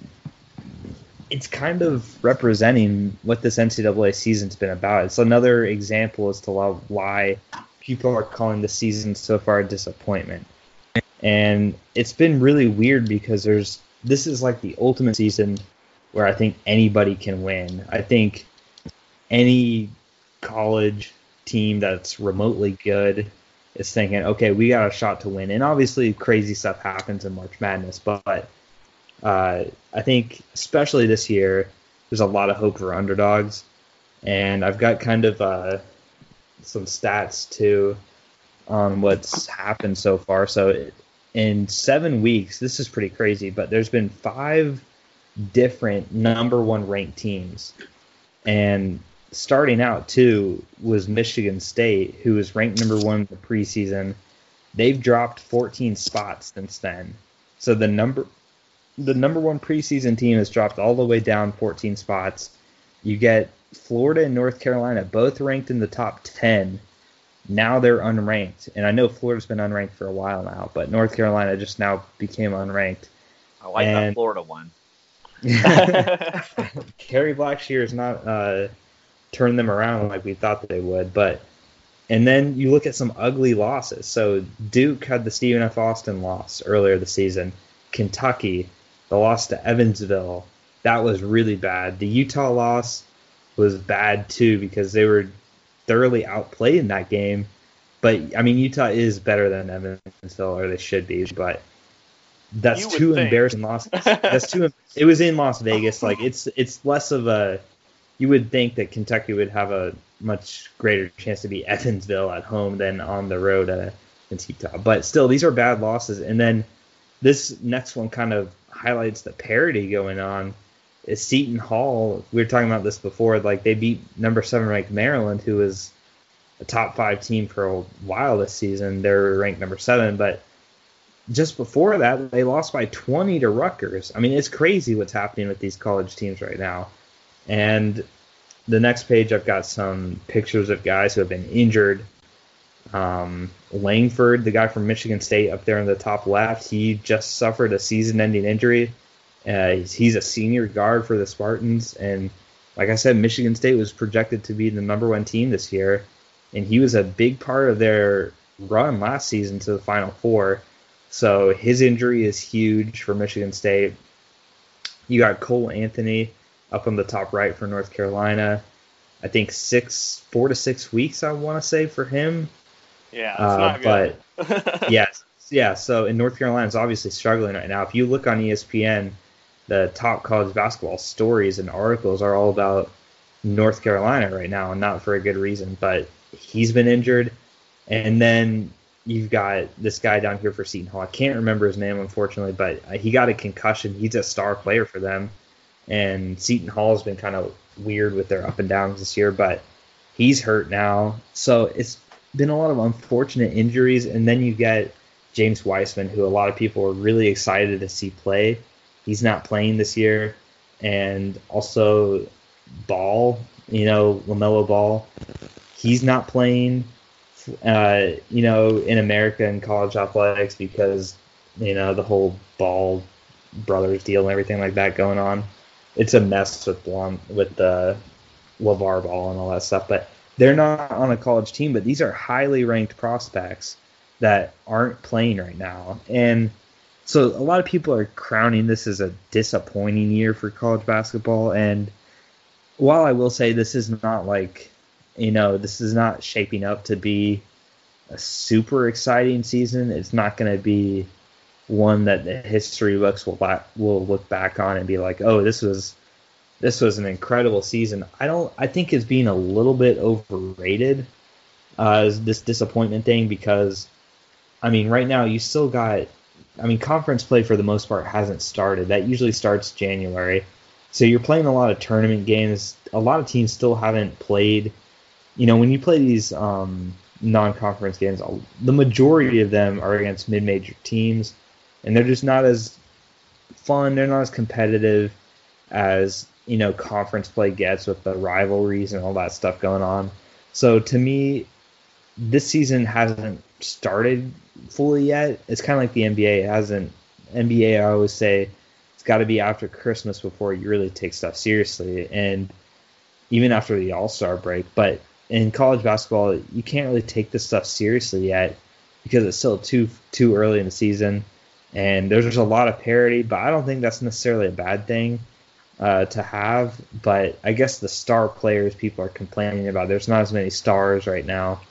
it's kind of representing what this NCAA season's been about. It's another example as to why people are calling the season so far a disappointment. And it's been really weird because there's this is like the ultimate season where I think anybody can win. I think any college team that's remotely good is thinking, okay, we got a shot to win. And obviously, crazy stuff happens in March Madness, but uh, I think especially this year, there's a lot of hope for underdogs. And I've got kind of uh, some stats too on what's happened so far. So in seven weeks, this is pretty crazy, but there's been five different number one ranked teams. And starting out too was Michigan State, who was ranked number one in the preseason. They've dropped 14 spots since then. So the number the number one preseason team has dropped all the way down 14 spots. You get Florida and North Carolina both ranked in the top 10, Now they're unranked, and I know Florida's been unranked for a while now, but North Carolina just now became unranked. I like that Florida one. (laughs) Kerry Blackshear is not uh, turned them around like we thought they would, but and then you look at some ugly losses. So Duke had the Stephen F. Austin loss earlier this season. Kentucky, the loss to Evansville, that was really bad. The Utah loss was bad too because they were thoroughly outplayed in that game. But I mean, Utah is better than Evansville, or they should be. But that's two think. embarrassing losses. (laughs) That's too. It was in Las Vegas. Like it's it's less of a. You would think that Kentucky would have a much greater chance to beat Evansville at home than on the road against Utah. But still, these are bad losses. And then this next one kind of highlights the parity going on. Is Seton Hall? We were talking about this before. Like they beat number seven ranked Maryland, who was a top five team for a while this season. They're ranked number seven, but just before that, they lost by 20 to Rutgers. I mean, it's crazy what's happening with these college teams right now. And the next page, I've got some pictures of guys who have been injured. Um, Langford, the guy from Michigan State, up there in the top left, he just suffered a season-ending injury. Uh, he's a senior guard for the Spartans, and like I said, Michigan State was projected to be the number one team this year, and he was a big part of their run last season to the Final Four. So his injury is huge for Michigan State. You got Cole Anthony up on the top right for North Carolina. I think six, four to six weeks, I want to say for him. Yeah, Uh, not good. but (laughs) yes, yeah. So in North Carolina is obviously struggling right now. If you look on ESPN, the top college basketball stories and articles are all about North Carolina right now, and not for a good reason. But he's been injured, and then you've got this guy down here for Seton Hall. I can't remember his name unfortunately, but uh, he got a concussion. He's a star player for them, and Seton Hall has been kind of weird with their up and downs this year, but he's hurt now. So it's been a lot of unfortunate injuries, and then you get James Wiseman, who a lot of people are really excited to see play. He's not playing this year, and also Ball, you know, Lamelo Ball, he's not playing. Uh, you know, in America in college athletics because you know the whole Ball brothers deal and everything like that going on. It's a mess with Blom, with the LeVar Ball and all that stuff, but they're not on a college team, but these are highly ranked prospects that aren't playing right now. And so a lot of people are crowning this as a disappointing year for college basketball. And while I will say this is not like, you know, this is not shaping up to be a super exciting season, it's not going to be one that the history books will la- will look back on and be like, oh, this was this was an incredible season. I don't. I think it's being a little bit overrated. Uh, this disappointment thing because, I mean, right now you still got. I mean, conference play for the most part hasn't started. That usually starts January, so you're playing a lot of tournament games. A lot of teams still haven't played. You know, when you play these um, non-conference games, the majority of them are against mid-major teams, and they're just not as fun. They're not as competitive as you know conference play gets with the rivalries and all that stuff going on. So to me, this season hasn't started fully yet. It's kind of like the NBA. It hasn't. NBA, I always say, it's got to be after Christmas before you really take stuff seriously, and even after the All Star break. But in college basketball, you can't really take this stuff seriously yet because it's still too too early in the season, and there's just a lot of parity. But I don't think that's necessarily a bad thing uh, to have. But I guess the star players people are complaining about. There's not as many stars right now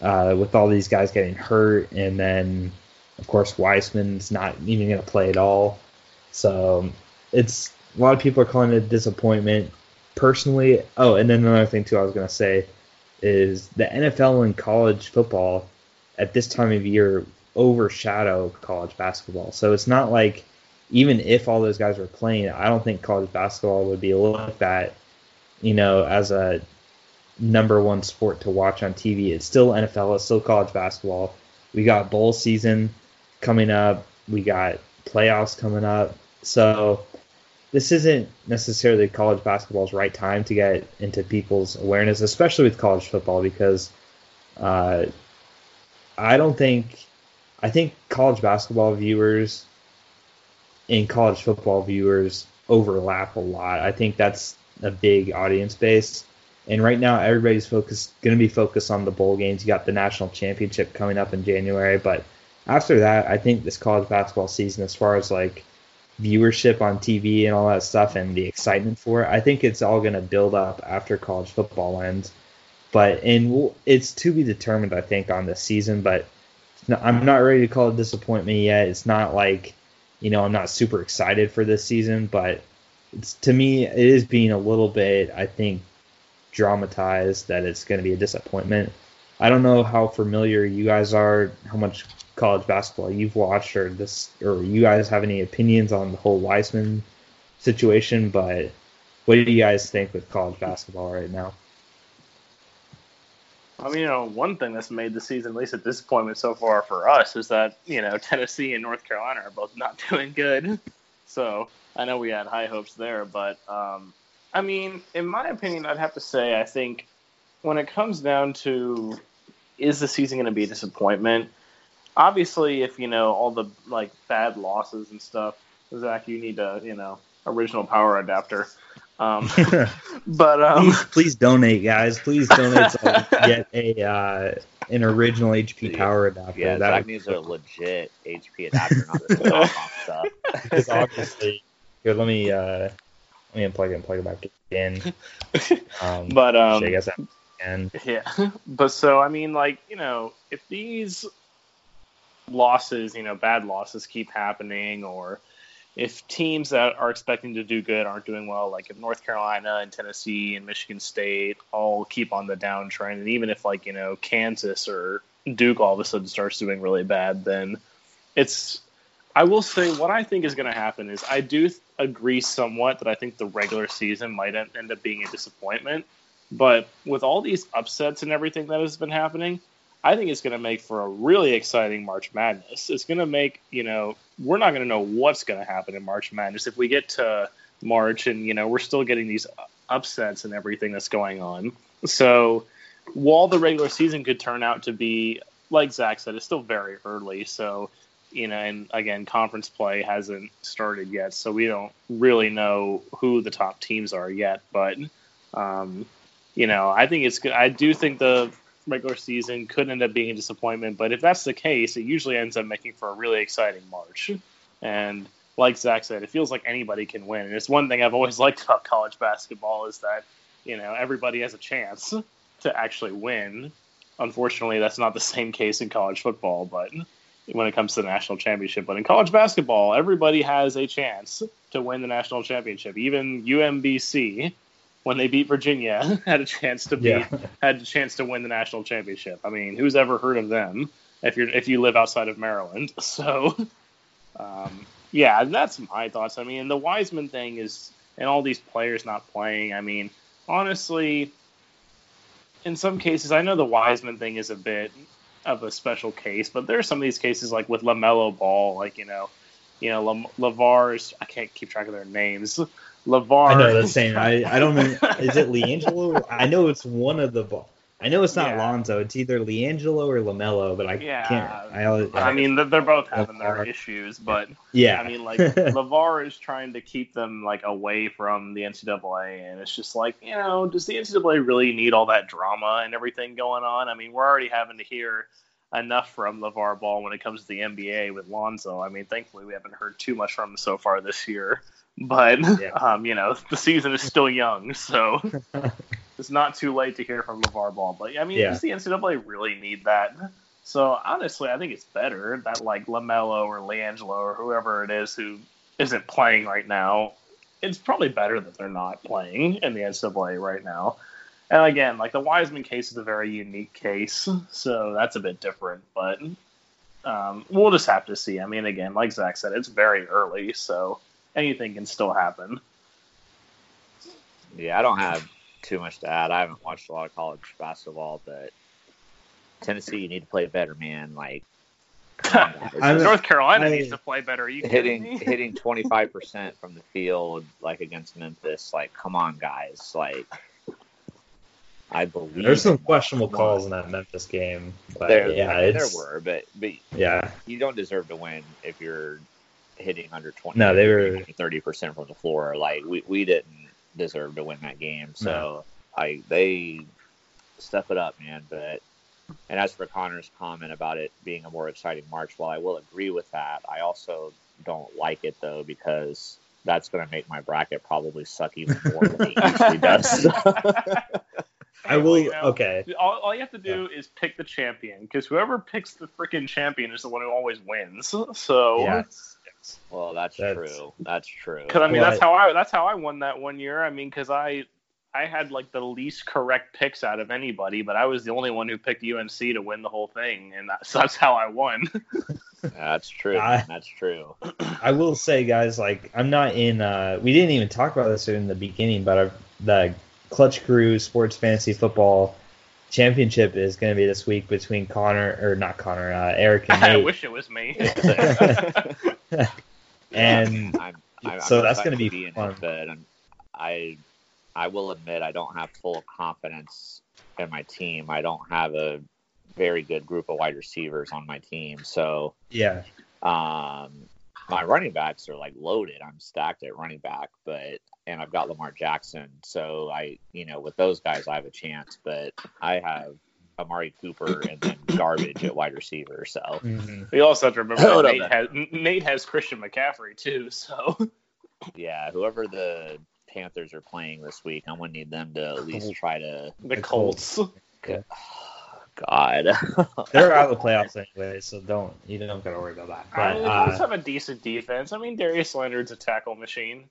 uh, with all these guys getting hurt, and then of course Wiseman's not even going to play at all. So it's a lot of people are calling it a disappointment. Personally, oh, and then another thing too, I was going to say is the NFL and college football at this time of year overshadow college basketball. So it's not like even if all those guys were playing, I don't think college basketball would be looked at, you know, as a number one sport to watch on TV. It's still NFL, it's still college basketball. We got bowl season coming up, we got playoffs coming up. So this isn't necessarily college basketball's right time to get into people's awareness, especially with college football, because Uh, I don't think. I think college basketball viewers and college football viewers overlap a lot. I think that's a big audience base. And right now, everybody's focused, going to be focused on the bowl games. You got the national championship coming up in January, but after that, I think this college basketball season, as far as like viewership on TV and all that stuff and the excitement for it, I think it's all going to build up after college football ends. But and it's to be determined, I think, on this season. But I'm not ready to call it disappointment yet. It's not like, you know, I'm not super excited for this season, but it's to me it is being a little bit, I think, dramatized that it's going to be a disappointment. I don't know how familiar you guys are, how much college basketball you've watched, or this, or you guys have any opinions on the whole Wiseman situation. But what do you guys think with college basketball right now? I mean, you know, one thing that's made the season at least a disappointment so far for us is that you know (laughs) Tennessee and North Carolina are both not (laughs) doing good. So I know we had high hopes there, but um, I mean, in my opinion, I'd have to say I think when it comes down to is the season going to be a disappointment? Obviously, if you know all the like bad losses and stuff, Zach, you need a you know original power adapter. Um, (laughs) (laughs) but um, please, please, donate, guys. Please donate so get a (laughs) uh, an original HP power adapter. Yeah, that Zach needs a legit HP adapter, not this stuff. Because obviously, here, let me uh, let me unplug it and plug it back in. Um, but um, I guess and yeah, but so I mean, like you know, if these losses, you know, bad losses keep happening, or if teams that are expecting to do good aren't doing well, like if North Carolina and Tennessee and Michigan State all keep on the downtrend, and even if like you know Kansas or Duke all of a sudden starts doing really bad, then it's. I will say what I think is going to happen is I do agree somewhat that I think the regular season might end up being a disappointment, but with all these upsets and everything that has been happening, I think it's going to make for a really exciting March Madness. It's going to make, you know, we're not going to know what's going to happen in March Madness if we get to March and, you know, we're still getting these upsets and everything that's going on. So while the regular season could turn out to be, like Zach said, it's still very early. So, you know, and again, conference play hasn't started yet. So we don't really know who the top teams are yet. But, um, you know, I think it's good. I do think the regular season could end up being a disappointment. But if that's the case, it usually ends up making for a really exciting March. And like Zach said, it feels like anybody can win. And it's one thing I've always (laughs) liked about college basketball is that you know everybody has a chance to actually win. Unfortunately, that's not the same case in college football, but when it comes to the national championship. But in college basketball, everybody has a chance to win the national championship. Even UMBC, when they beat Virginia, (laughs) had a chance to beat, yeah. (laughs) had a chance to win the national championship. I mean, who's ever heard of them? If you're if you live outside of Maryland, (laughs) so um, yeah, that's my thoughts. I mean, the Wiseman thing is, and all these players not playing. I mean, honestly, in some cases, I know the Wiseman thing is a bit of a special case, but there are some of these cases like with Lamelo Ball, like you know, you know, Lavar's. I can't keep track of their names. Lavar. I know the same. (laughs) I, I don't know. Is it LiAngelo? I know it's one of the. I know it's not yeah. Lonzo. It's either LiAngelo or Lamelo, but I yeah. can't. I, I, I mean, they're both having their issues, but yeah, I mean, like (laughs) Lavar is trying to keep them like away from the NCAA, and it's just like, you know, does the NCAA really need all that drama and everything going on? I mean, we're already having to hear enough from LaVar Ball when it comes to the NBA with Lonzo. I mean, thankfully we haven't heard too much from him so far this year but yeah. (laughs) um, you know the season is still young, so (laughs) it's not too late to hear from LaVar Ball. But I mean, yeah. does the NCAA really need that? So honestly, I think it's better that like Lamelo or LiAngelo or whoever it is who isn't playing right now. It's probably better that they're not playing in the NCAA right now. And again, like the Wiseman case is a very unique case, so that's a bit different. But um, we'll just have to see. I mean, again, like Zach said, it's very early, so anything can still happen. Yeah, I don't have too much to add. I haven't watched a lot of college basketball, but Tennessee, you need to play better, man. Like (laughs) North Carolina I, needs to play better. you hitting (laughs) hitting twenty five percent from the field, like against Memphis. Like, come on, guys. Like, I believe There's some questionable March calls in that Memphis game, but There, yeah, there it's were, but but yeah, you don't deserve to win if you're hitting under 20 No, they were- 30 percent from the floor like we, we didn't deserve to win that game so i they step it up man but and as for connor's comment about it being a more exciting march while i will agree with that i also don't like it though because that's going to make my bracket probably suck even more than it usually (laughs) does (laughs) I will. You know, Okay, All, all you have to do is pick the champion because whoever picks the freaking champion is the one who always wins. So, yes, yes. Well that's, That's- true that's true because I mean Well, that's how I that's how I won that one year. I mean, because I I had like the least correct picks out of anybody, but I was the only one who picked UNC to win the whole thing, and that's, (laughs) that's how I won. (laughs) that's true I- that's true I will say, guys, like I'm not in. uh We didn't even talk about this in the beginning, but I've, the Clutch Crew Sports Fantasy Football Championship is going to be this week between Connor or not Connor, uh, Eric and me. (laughs) I wish it was me. (laughs) and I'm, I'm, so I'm that's be to in fun. It, but I'm, I, I will admit I don't have full confidence in my team. I don't have a very good group of wide receivers on my team, so yeah, um, my running backs are like loaded. I'm stacked at running back, but and I've got Lamar Jackson, so I, you know, with those guys I have a chance. But I have Amari Cooper and then garbage at wide receiver. So Mhm. we also have to remember (laughs) Hold that Nate has, Nate has Christian McCaffrey too. So yeah, whoever the Panthers are playing this week, I'm gonna need them to at least try to the The Colts. (sighs) God. (laughs) they're out of the playoffs anyway, so don't you don't got to worry about that. I But mean, the Colts uh, have a decent defense. I mean, Darius Leonard's a tackle machine.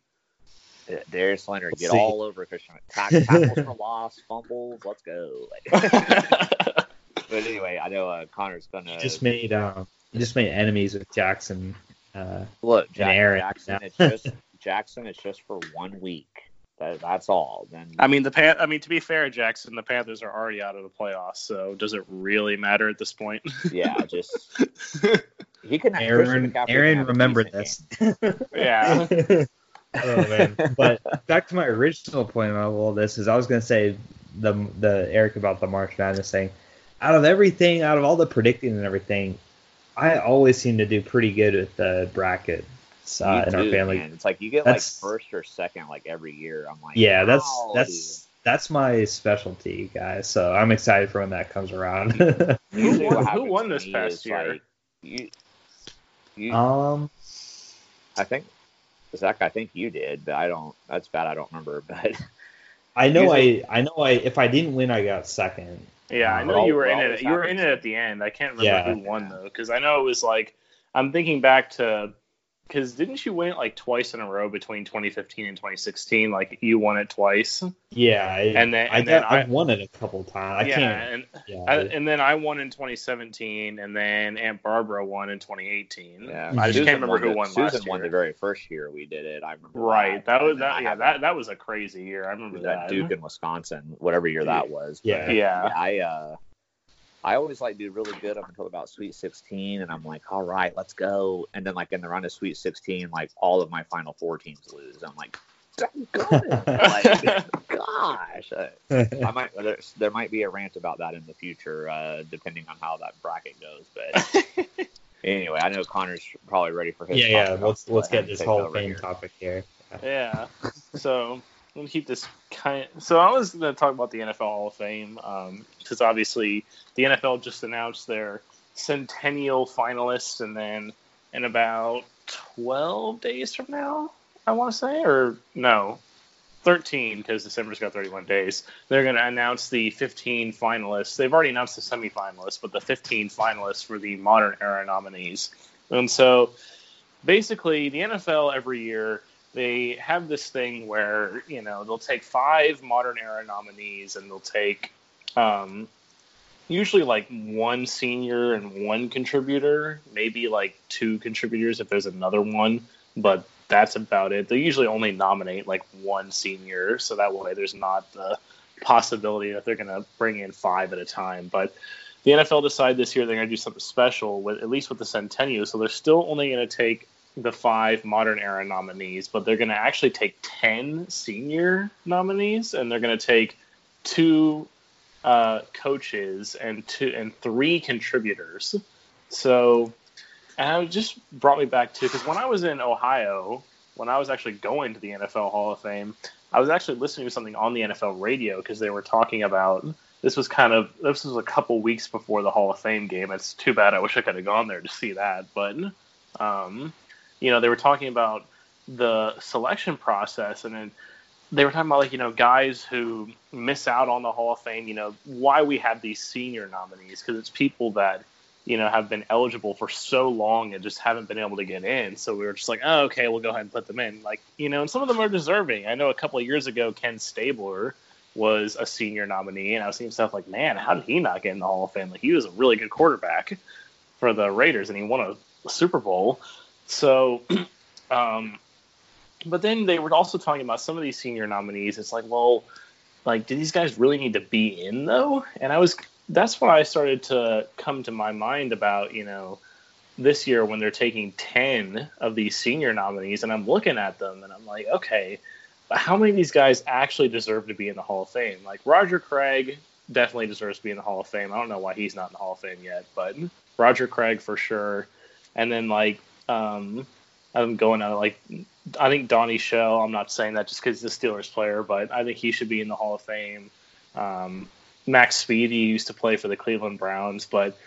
Darius Leonard get See. all over Christian. Tack, tackles for (laughs) loss, fumbles, let's go. (laughs) but anyway, I know uh, Connor's gonna you just made you just made enemies with Jackson. Uh, look. and Jack, Aaron Jackson, it's just Jackson. It's just for one week. That, that's all. Then I mean, the Pan- I mean, to be fair, Jackson, the Panthers are already out of the playoffs. So does it really matter at this point? yeah, just (laughs) he can. Aaron, Christian McCaffrey can Aaron, have remember this. yeah. Oh man! But back to my original point about all this is I was gonna say the the Eric about the March Madness thing. Out of everything, out of all the predicting and everything, I always seem to do pretty good with the bracket uh, in our family. man. It's like you get That's- like first or second like every year. I'm like, Yeah, that's how, that's that's my specialty, guys. So I'm excited for when that comes around. dude? Usually (laughs) won- who won this past year? like, you, you, um, I think Zach, I think you did, but I don't. That's bad. I don't remember, (laughs) but I know Usually- I I know I if I didn't win, I got second. Yeah, I Uh, know Well, you were in it. this You were in it at the end. I can't remember Yeah. who won though, because I know it was like I'm thinking back to because didn't you win it like twice in a row between 2015 and 2016? Like you won it twice, Yeah, I, and then I then I, I've won it a couple times. I yeah, can't. and Yeah, I, and then I won in 2017, and then Aunt Barbara won in 2018. yeah, I just Susan can't remember who the- won Susan last won year. the very first year we did it. I remember. Right, that And was that. Yeah, that that was a crazy year. I remember that that. Duke in Wisconsin, whatever year that was. But, Yeah. Yeah. I uh, I always like do really good up until about Sweet 16, and I'm like, all right, let's go. And then like in the run of Sweet 16, like all of my Final Four teams lose. I'm like, (laughs) like, gosh. Uh, I might there, there might be a rant about that in the future, uh, depending on how that bracket goes. But (laughs) anyway, I know Connor's probably ready for his. yeah, yeah. Let's let's get this whole over thing here. topic here. Yeah. So I'm gonna keep this kind. Of, so I was gonna talk about the NFL Hall of Fame um, because obviously the NFL just announced their centennial finalists, and then in about 12 days from now, I want to say, or no, 13 because December's got 31 days. They're gonna announce the 15 finalists. They've already announced the semifinalists, but the 15 finalists for the modern era nominees. And so basically, the NFL every year they have this thing where you know they'll take five modern era nominees and they'll take um, usually like one senior and one contributor, maybe like two contributors if there's another one, but that's about it. They usually only nominate like one senior, so that way there's not the possibility that they're going to bring in five at a time. But the NFL decided this year they're going to do something special with at least with the centennial, so they're still only going to take the five modern era nominees, but they're going to actually take 10 senior nominees and they're going to take two uh, coaches and two and three contributors. So, and it just brought me back to because when I was in Ohio, when I was actually going to the NFL Hall of Fame, I was actually listening to something on the NFL radio because they were talking about this was kind of this was a couple weeks before the Hall of Fame game. It's too bad. I wish I could have gone there to see that, but um, you know they were talking about the selection process and then they were talking about like you know guys who miss out on the Hall of Fame. You know why we have these senior nominees because it's people that you know have been eligible for so long and just haven't been able to get in. So we were just like, oh, okay, we'll go ahead and put them in. Like you know, and some of them are deserving. I know a couple of years ago, Ken Stabler was a senior nominee, and I was seeing stuff like, man, how did he not get in the Hall of Fame? Like he was a really good quarterback for the Raiders, and he won a Super Bowl. So. (clears throat) um but then they were also talking about some of these senior nominees. It's like, well, like, do these guys really need to be in though? And I was, that's why I started to come to my mind about, you know, this year when they're taking 10 of these senior nominees and I'm looking at them and I'm like, okay, how many of these guys actually deserve to be in the Hall of Fame? Like Roger Craig definitely deserves to be in the Hall of Fame. I don't know why he's not in the Hall of Fame yet, but Roger Craig for sure. And then like um I'm going out like I think Donnie Shell. I'm not saying that just because he's a Steelers player, but I think he should be in the Hall of Fame. Um, Mac Speedie used to play for the Cleveland Browns, but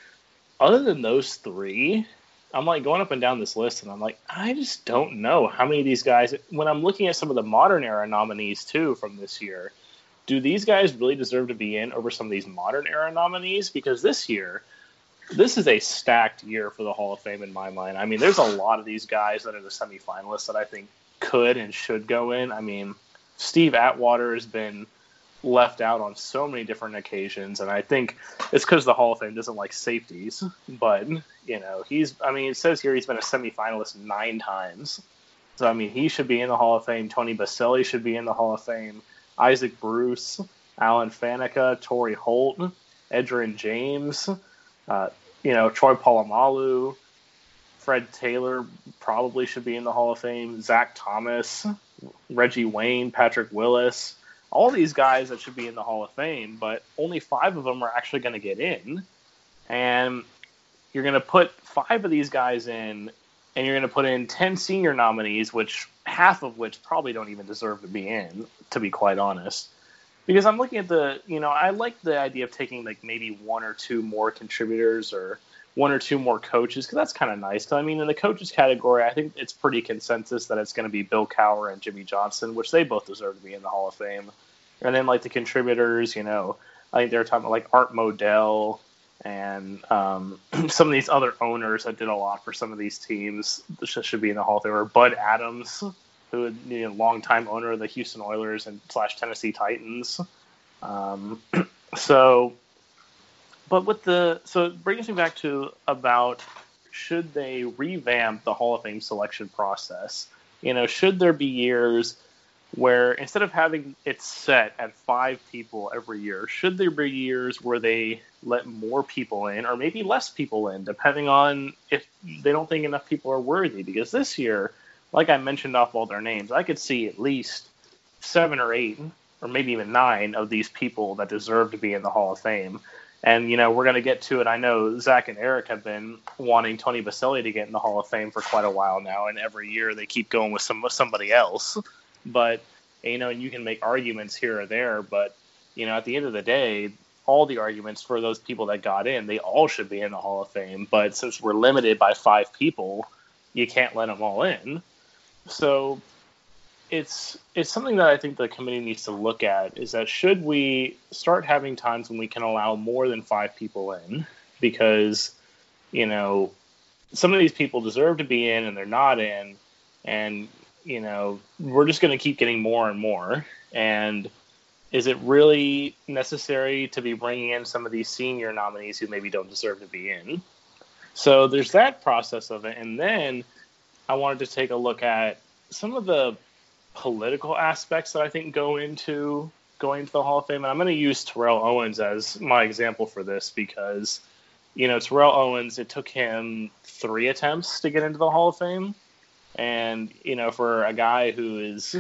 other than those three, I'm like going up and down this list, and I'm like, I just don't know how many of these guys. When I'm looking at some of the modern era nominees too from this year, do these guys really deserve to be in over some of these modern era nominees? Because this year, this is a stacked year for the Hall of Fame in my mind. I mean, there's a lot of these guys that are the semifinalists that I think could and should go in. I mean, Steve Atwater has been left out on so many different occasions, and I think it's because the Hall of Fame doesn't like safeties. But you know, he's I mean, it says here he's been a semifinalist nine times. So I mean, he should be in the Hall of Fame. Tony Boselli should be in the Hall of Fame. Isaac Bruce, Alan Faneca, Torry Holt, Edgerrin James uh, you know, Troy Polamalu, Fred Taylor probably should be in the Hall of Fame. Zach Thomas, Reggie Wayne, Patrick Willis, all these guys that should be in the Hall of Fame, but only five of them are actually going to get in. And you're going to put five of these guys in, and you're going to put in 10 senior nominees, which half of which probably don't even deserve to be in, to be quite honest because I'm looking at the, you know, I like the idea of taking like maybe one or two more contributors or one or two more coaches because that's kind of nice. Because I mean, in the coaches category, I think it's pretty consensus that it's going to be Bill Cowher and Jimmy Johnson, which they both deserve to be in the Hall of Fame. And then like the contributors, you know, I think they're talking about like Art Modell and um, (clears throat) some of these other owners that did a lot for some of these teams should be in the Hall of Fame. Or Bud Adams, who you know, longtime owner of the Houston Oilers and slash Tennessee Titans. Um, (clears throat) so, but with the so it brings me back to about should they revamp the Hall of Fame selection process? You know, should there be years where instead of having it set at five people every year, should there be years where they let more people in or maybe less people in, depending on if they don't think enough people are worthy? Because this year, like I mentioned off all their names, I could see at least seven or eight, or maybe even nine of these people that deserve to be in the Hall of Fame. And you know, we're going to get to it. I know Zach and Eric have been wanting Tony Boselli to get in the Hall of Fame for quite a while now, and every year they keep going with some somebody else. But you know, and you can make arguments here or there, but you know, at the end of the day, all the arguments for those people that got in, they all should be in the Hall of Fame. But since we're limited by five people, you can't let them all in. So it's it's something that I think the committee needs to look at is that should we start having times when we can allow more than five people in? Because you know some of these people deserve to be in and they're not in and you know we're just going to keep getting more and more. And is it really necessary to be bringing in some of these senior nominees who maybe don't deserve to be in? So there's that process of it and then I wanted to take a look at some of the political aspects that I think go into going to the Hall of Fame. And I'm going to use Terrell Owens as my example for this because, you know, Terrell Owens, it took him three attempts to get into the Hall of Fame. And, you know, for a guy who is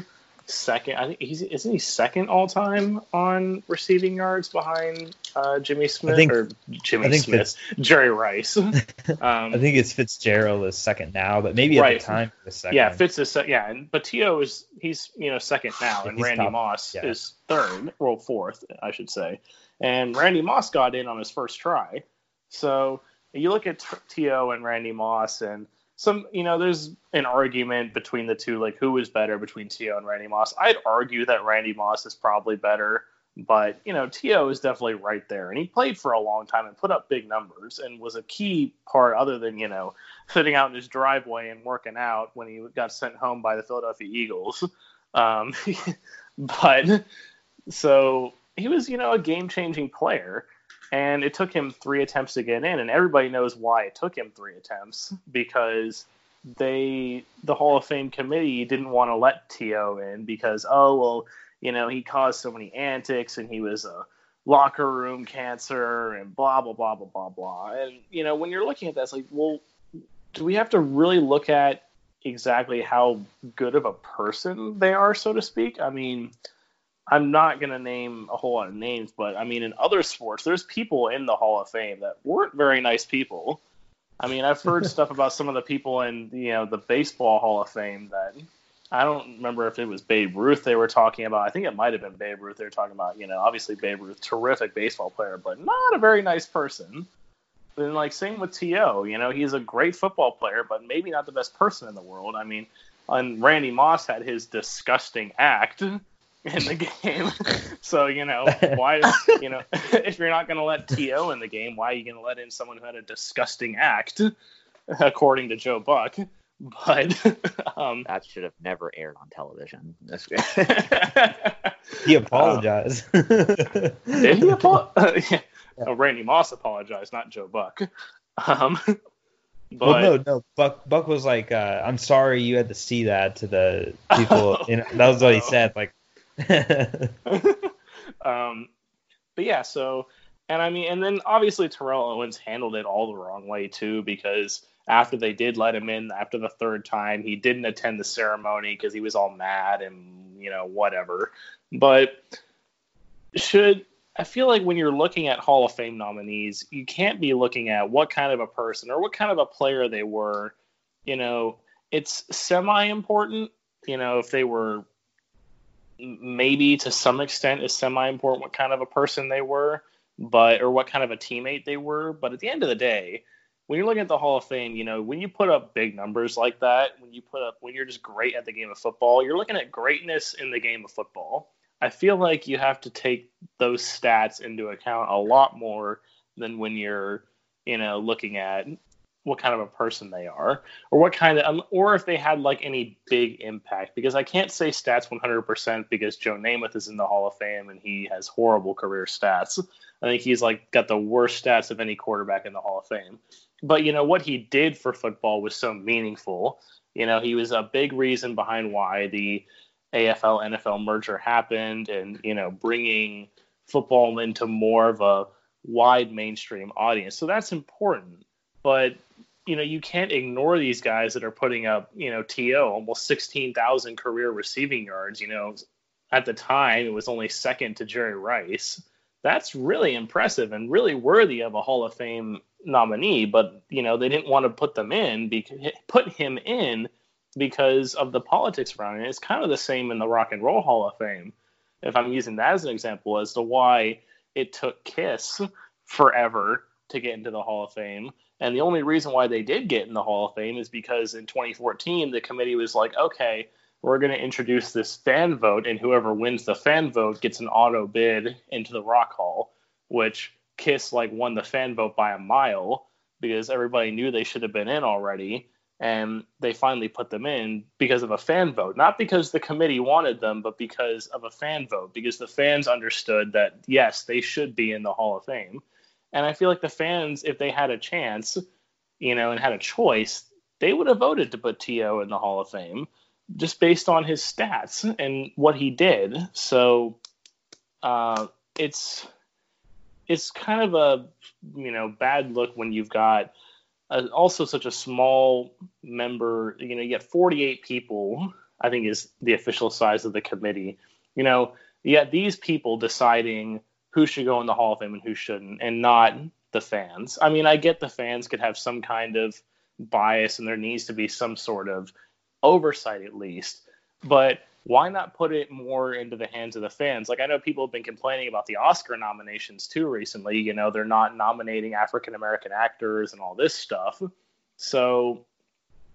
second. I think he's isn't he second all time on receiving yards behind uh, Jimmy Smith think- or Jimmy Smith, (laughs) Jerry Rice. (laughs) um, I think it's Fitzgerald is second now, but maybe at the time he second. yeah, Fitz is se- yeah, and but T.O. is he's you know second (sighs) now, and He's Randy top, Moss yeah. is third, well fourth, I should say. And Randy Moss got in on his first try, so you look at T.O. and Randy Moss, and some you know there's an argument between the two, like who is better between T.O. and Randy Moss. I'd argue that Randy Moss is probably better. But you know, T.O. is definitely right there, and he played for a long time and put up big numbers, and was a key part, other than you know sitting out in his driveway and working out when he got sent home by the Philadelphia Eagles. Um, (laughs) but so he was, you know, a game changing player. And it took him three attempts to get in, and everybody knows why it took him three attempts because they, the Hall of Fame committee, didn't want to let T.O. in because, oh, well, you know, he caused so many antics and he was a locker room cancer and blah, blah, blah, blah, blah, blah. And, you know, when you're looking at that, it's like, well, do we have to really look at exactly how good of a person they are, so to speak? I mean, I'm not going to name a whole lot of names, but I mean, in other sports, there's people in the Hall of Fame that weren't very nice people. I mean, I've heard (laughs) stuff about some of the people in, you know, the Baseball Hall of Fame that I don't remember if it was Babe Ruth they were talking about. I think it might have been Babe Ruth they were talking about. You know, obviously Babe Ruth, terrific baseball player, but not a very nice person. And like same with T.O., you know, he's a great football player, but maybe not the best person in the world. I mean, and Randy Moss had his disgusting act in the game. (laughs) so you know, why you know (laughs) if you're not going to let T.O. in the game, why are you going to let in someone who had a disgusting act, according to Joe Buck? But (laughs) um, That should have never aired on television. That's he apologized. Did he apologize? yeah. Oh, Randy Moss apologized, not Joe Buck. Um, but well, no, no. Buck Buck was like, uh, "I'm sorry you had to see that." To the people, you know, that was what he said. Like, (laughs) (laughs) um, but yeah, so and I mean, and then obviously Terrell Owens handled it all the wrong way too, because after they did let him in after the third time, he didn't attend the ceremony because he was all mad and you know whatever. But should I feel like when you're looking at Hall of Fame nominees, you can't be looking at what kind of a person or what kind of a player they were. You know, it's semi important. You know, if they were maybe to some extent is semi important what kind of a person they were, but or what kind of a teammate they were. But at the end of the day, when you're looking at the Hall of Fame, you know, when you put up big numbers like that, when you put up when you're just great at the game of football, you're looking at greatness in the game of football. I feel like you have to take those stats into account a lot more than when you're, you know, looking at what kind of a person they are or what kind of um, or if they had like any big impact because I can't say stats 100% because Joe Namath is in the Hall of Fame and he has horrible career stats. I think he's like got the worst stats of any quarterback in the Hall of Fame. But you know what he did for football was so meaningful. You know, he was a big reason behind why the AFL NFL merger happened and, you know, bringing football into more of a wide mainstream audience. So that's important. But you know, you can't ignore these guys that are putting up, you know, TO almost 16,000 career receiving yards. You know, at the time it was only second to Jerry Rice. That's really impressive and really worthy of a Hall of Fame nominee. But you know, they didn't want to put them in put him in because of the politics around it. It's kind of the same in the Rock and Roll Hall of Fame. If I'm using that as an example as to why it took Kiss forever to get into the Hall of Fame. And the only reason why they did get in the Hall of Fame is because in 2014, the committee was like, okay, we're going to introduce this fan vote, and whoever wins the fan vote gets an auto bid into the Rock Hall, which Kiss like won the fan vote by a mile because everybody knew they should have been in already. And they finally put them in because of a fan vote, not because the committee wanted them, but because of a fan vote, because the fans understood that, yes, they should be in the Hall of Fame. And I feel like the fans, if they had a chance, you know, and had a choice, they would have voted to put T.O. in the Hall of Fame just based on his stats and what he did. So uh, it's it's kind of a you know bad look when you've got a, also such a small member. You know, you get 48 people I think is the official size of the committee. You know, yeah, these people deciding who should go in the Hall of Fame and who shouldn't, and not the fans. I mean, I get the fans could have some kind of bias and there needs to be some sort of oversight at least, but why not put it more into the hands of the fans? Like I know people have been complaining about the Oscar nominations too recently. You know, they're not nominating African American actors and all this stuff. So,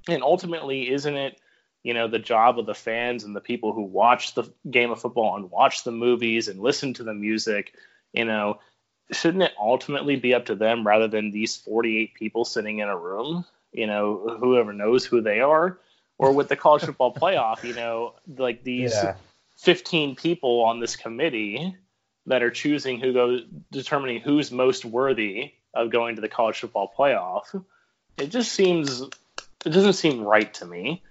and ultimately, isn't it, you know, the job of the fans and the people who watch the game of football and watch the movies and listen to the music, you know, shouldn't it ultimately be up to them rather than these 48 people sitting in a room? You know, whoever knows who they are or with the college football playoff, you know, like these yeah. 15 people on this committee that are choosing who goes, determining who's most worthy of going to the college football playoff. It just seems, it doesn't seem right to me.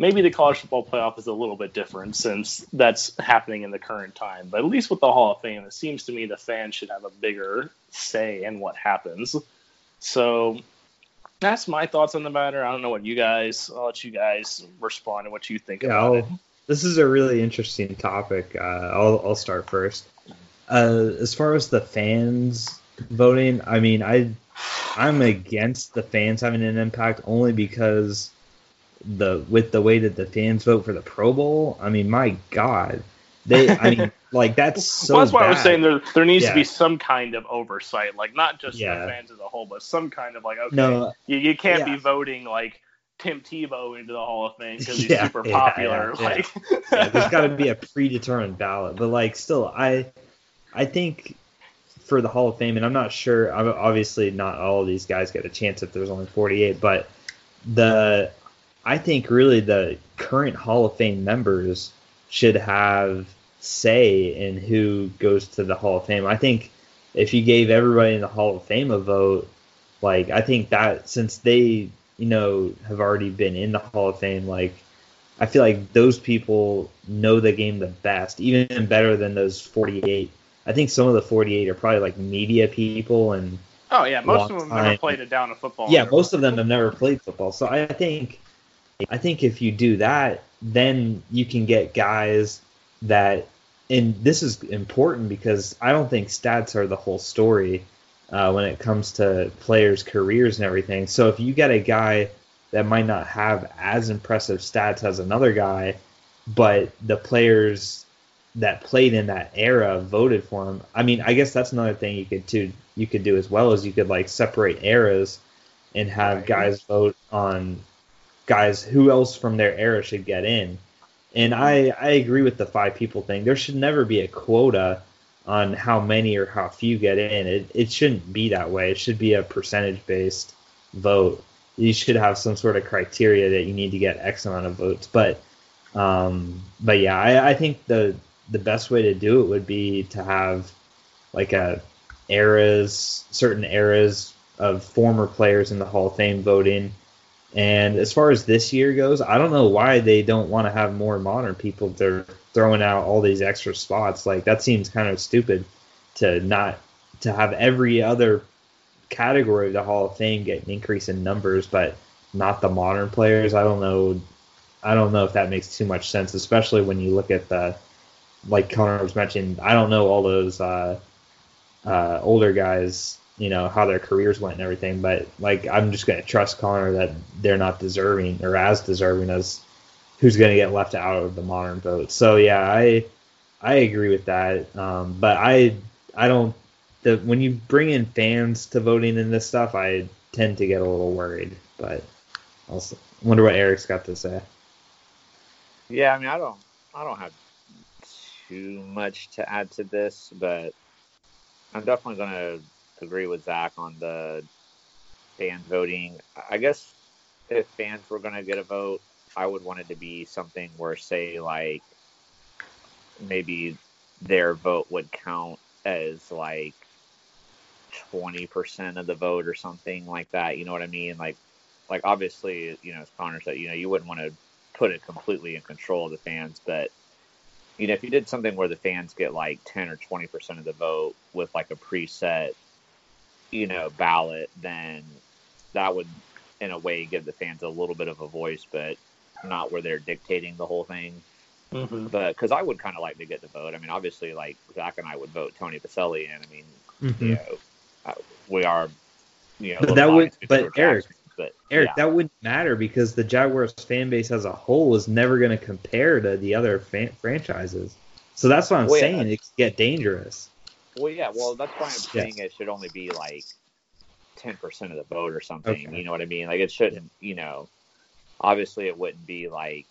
Maybe the college football playoff is a little bit different since that's happening in the current time. But at least with the Hall of Fame, it seems to me the fans should have a bigger say in what happens. So that's my thoughts on the matter. I don't know what you guys. I'll let you guys respond to what you think yeah, about I'll, it. This is a really interesting topic. Uh, I'll I'll start first. Uh, as far as the fans voting, I mean, I I'm against the fans having an impact only because the with the way that the fans vote for the Pro Bowl. I mean, my God, they. I mean. (laughs) Like that's so. Well, that's why bad. I was saying there there needs yeah. to be some kind of oversight, like not just yeah. the fans as a whole, but some kind of like okay, no, you, you can't yeah. be voting like Tim Tebow into the Hall of Fame because he's (laughs) super popular. like there's got to be a predetermined ballot, but like still, I I think for the Hall of Fame, and I'm not sure. I've obviously, not all of these guys get a chance if there's only 48, but the I think really the current Hall of Fame members should have say in who goes to the Hall of Fame. I think if you gave everybody in the Hall of Fame a vote, like I think that since they, you know, have already been in the Hall of Fame, like I feel like those people know the game the best, even better than those 48. I think some of the 48 are probably like media people and Oh yeah, most of them time. never played a down of football. Yeah, most of them have never played football. So I think I think if you do that, then you can get guys that and this is important because I don't think stats are the whole story uh, when it comes to players' careers and everything. So if you get a guy that might not have as impressive stats as another guy, but the players that played in that era voted for him. I mean, I guess that's another thing you could do. You could do as well as you could like separate eras and have right. guys vote on guys who else from their era should get in and I, I agree with the five people thing. There should never be a quota on how many or how few get in. It, it shouldn't be that way. It should be a percentage based vote. You should have some sort of criteria that you need to get X amount of votes. But um, but yeah, I, I think the the best way to do it would be to have like a eras, certain eras of former players in the Hall of Fame voting and as far as this year goes, I don't know why they don't want to have more modern people. They're throwing out all these extra spots. Like that seems kind of stupid to not to have every other category of the Hall of Fame get an increase in numbers, but not the modern players. I don't know. I don't know if that makes too much sense, especially when you look at the like Connor was mentioning. I don't know all those uh, uh, older guys you know how their careers went and everything. But like I'm just gonna trust Connor that they're not deserving or as deserving as who's gonna get left out of the modern vote. So yeah, I I agree with that. Um, but I I don't the when you bring in fans to voting in this stuff, I tend to get a little worried. But I'll wonder what Eric's got to say. Yeah, I mean I don't I don't have too much to add to this, but I'm definitely gonna agree with Zach on the fans voting. I guess if fans were going to get a vote, I would want it to be something where, say, like maybe their vote would count as like 20% of the vote or something like that. You know what I mean? Like, like obviously, you know, as Connor said, you know, you wouldn't want to put it completely in control of the fans, but you know, if you did something where the fans get like 10 or 20% of the vote with like a preset you know, ballot, then that would, in a way, give the fans a little bit of a voice. But not where they're dictating the whole thing. Mm-hmm. But because I would kind of like to get the vote. I mean, obviously, like Zach and I would vote Tony Boselli in. I mean, Mhm. you know, uh, we are, you know, But that would- but Eric, but Eric, yeah. that wouldn't matter because the Jaguars fan base as a whole is never going to compare to the other fan- franchises. So that's what I'm Well, yeah. saying. It could get dangerous. Well, yeah, well, that's why I'm Yes. saying it should only be like ten percent of the vote or something. Okay. You know what I mean? Like it shouldn't. You know, obviously it wouldn't be like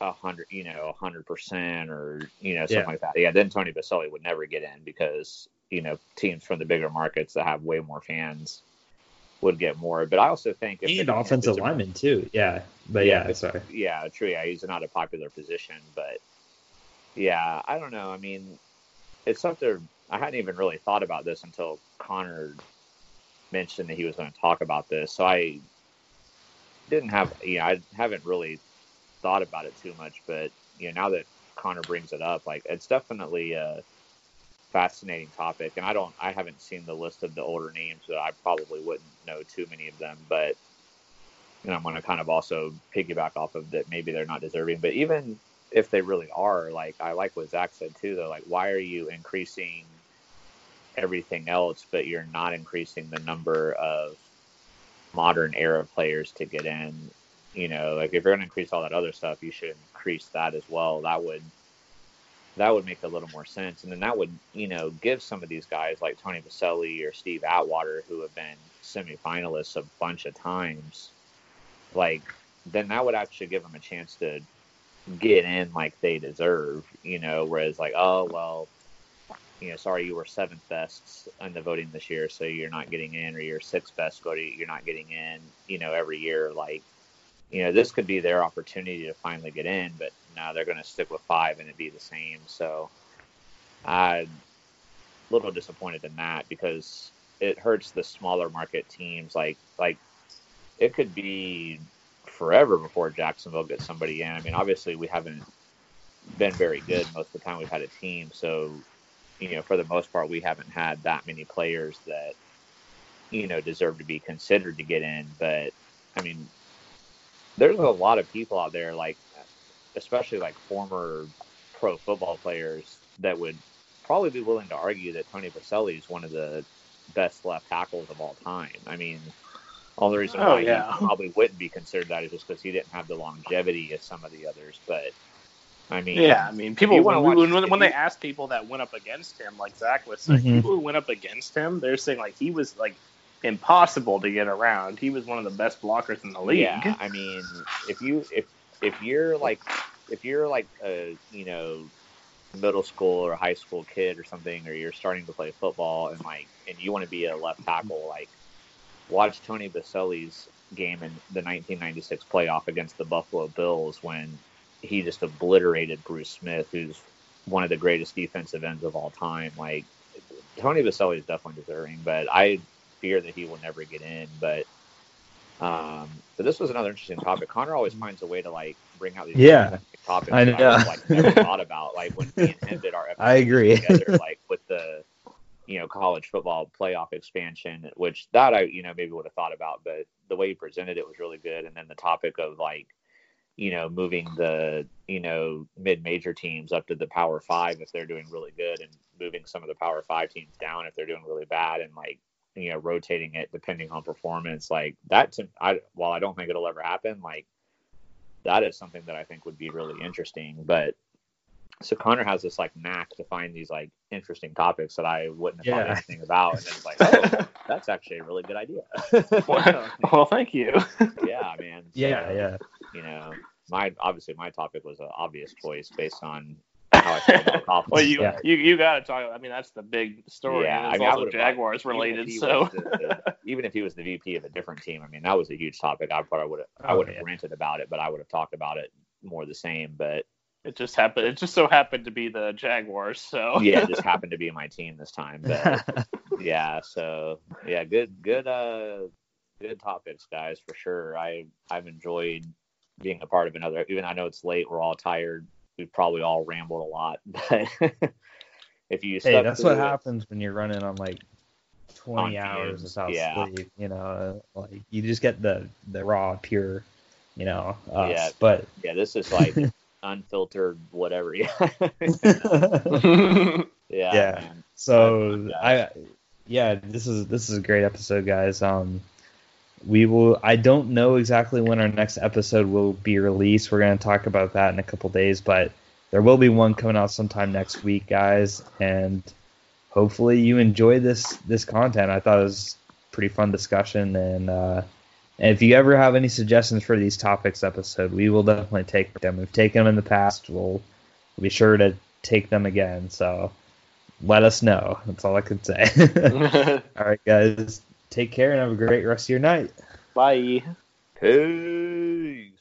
a hundred, you know, a hundred percent or you know something Yeah. like that. Yeah, then Tony Boselli would never get in because you know teams from the bigger markets that have way more fans would get more. But I also think if And the- offensive a- too. Yeah, but Yeah, yeah, sorry. yeah, true. Yeah, he's not a popular position, but yeah, I don't know. I mean, it's something I hadn't even really thought about this until Connor mentioned that he was going to talk about this. So I didn't have, you know, I haven't really thought about it too much, but you know, now that Connor brings it up, like it's definitely a fascinating topic. And I don't, I haven't seen the list of the older names, so I probably wouldn't know too many of them, but and I'm going to kind of also piggyback off of that. Maybe they're not deserving, but even if they really are, like I like what Zach said too, though. Like, why are you increasing everything else, but you're not increasing the number of modern era players to get in? You know, like if you're going to increase all that other stuff, you should increase that as well. That would that would make a little more sense, and then that would you know give some of these guys like Tony Boselli or Steve Atwater who have been semifinalists a bunch of times like then that would actually give them a chance to get in like they deserve, you know, whereas like, oh well, you know, sorry you were seventh best in the voting this year, so you're not getting in, or you're sixth best voting, you're not getting in, you know, every year. Like, you know, this could be their opportunity to finally get in, but now they're gonna stick with five and it be the same. So I'm a little disappointed in that because it hurts the smaller market teams like like it could be forever before Jacksonville gets somebody in. I mean, obviously we haven't been very good most of the time we've had a team, so you know, for the most part, we haven't had that many players that you know deserve to be considered to get in. But I mean, there's a lot of people out there, like especially like former pro football players, that would probably be willing to argue that Tony Boselli is one of the best left tackles of all time. I mean, all the reason Oh, why yeah. he probably wouldn't be considered that is just because he didn't have the longevity as some of the others. But I mean, Yeah, I mean, people when, watch- when, when, when they ask people that went up against him, like Zach was saying, Mhm. people who went up against him, they're saying like he was like impossible to get around. He was one of the best blockers in the league. Yeah, I mean, if you if if you're like if you're like a you know middle school or high school kid or something, or you're starting to play football and like and you want to be a left tackle, like watch Tony Boselli's game in the 1996 playoff against the Buffalo Bills when he just obliterated Bruce Smith, who's one of the greatest defensive ends of all time. Like Tony Boselli is definitely deserving, but I fear that he will never get in. But um, but this was another interesting topic. Connor always finds a way to like bring out these Yeah. topics I that know. I like never thought about. Like when we ended our (laughs) I agree. together, like with the you know college football playoff expansion, which that I you know maybe would have thought about, but the way he presented it was really good. And then the topic of like you know moving the you know mid major teams up to the Power Five if they're doing really good, and moving some of the Power Five teams down if they're doing really bad, and like you know rotating it depending on performance. Like that, to, I while I don't think it'll ever happen, like that is something that I think would be really interesting. But so Connor has this like knack to find these like interesting topics that I wouldn't have thought anything about, and it's like, (laughs) oh, that's actually a really good idea. (laughs) well, (laughs) well, thank you. yeah, man. So, Yeah, yeah. You know, my obviously my topic was an obvious choice based on how I feel about Coughlin. Well, you Yeah. you you got to talk. I mean, that's the big story. Yeah, I it's mean, also would've Jaguars even if related. he So the- the- even if he was the VP of a different team, I mean, that was a huge topic. I probably would have, I Oh, would have yeah. ranted about it, but I would have talked about it more the same. But it just happened. It just so happened to be the Jaguars. So (laughs) yeah, it just happened to be my team this time. But (laughs) yeah, so yeah, good, good, uh, good topics, guys, for sure. I I've enjoyed being a part of another. Even I know it's late, we're all tired. We've probably all rambled a lot, (laughs) but if you hey, that's what it- happens when you're running on like 20 On hours of without yeah. sleep. You know, like you just get the the raw, pure you know, us. Yeah. But Yeah, this is like unfiltered whatever. (laughs) Yeah. yeah. Yeah. so I, yeah, this is this is a great episode, guys. Um, we will. I don't know exactly when our next episode will be released. We're gonna talk about that in a couple days, but there will be one coming out sometime next week, guys, and hopefully you enjoy this this content. I thought it was pretty fun discussion, and uh, and if you ever have any suggestions for these topics episode, we will definitely take them. We've taken them in the past. We'll be sure to take them again. So let us know. That's all I can say. (laughs) (laughs) all right, guys. Take care and have a great rest of your night. Bye. Peace.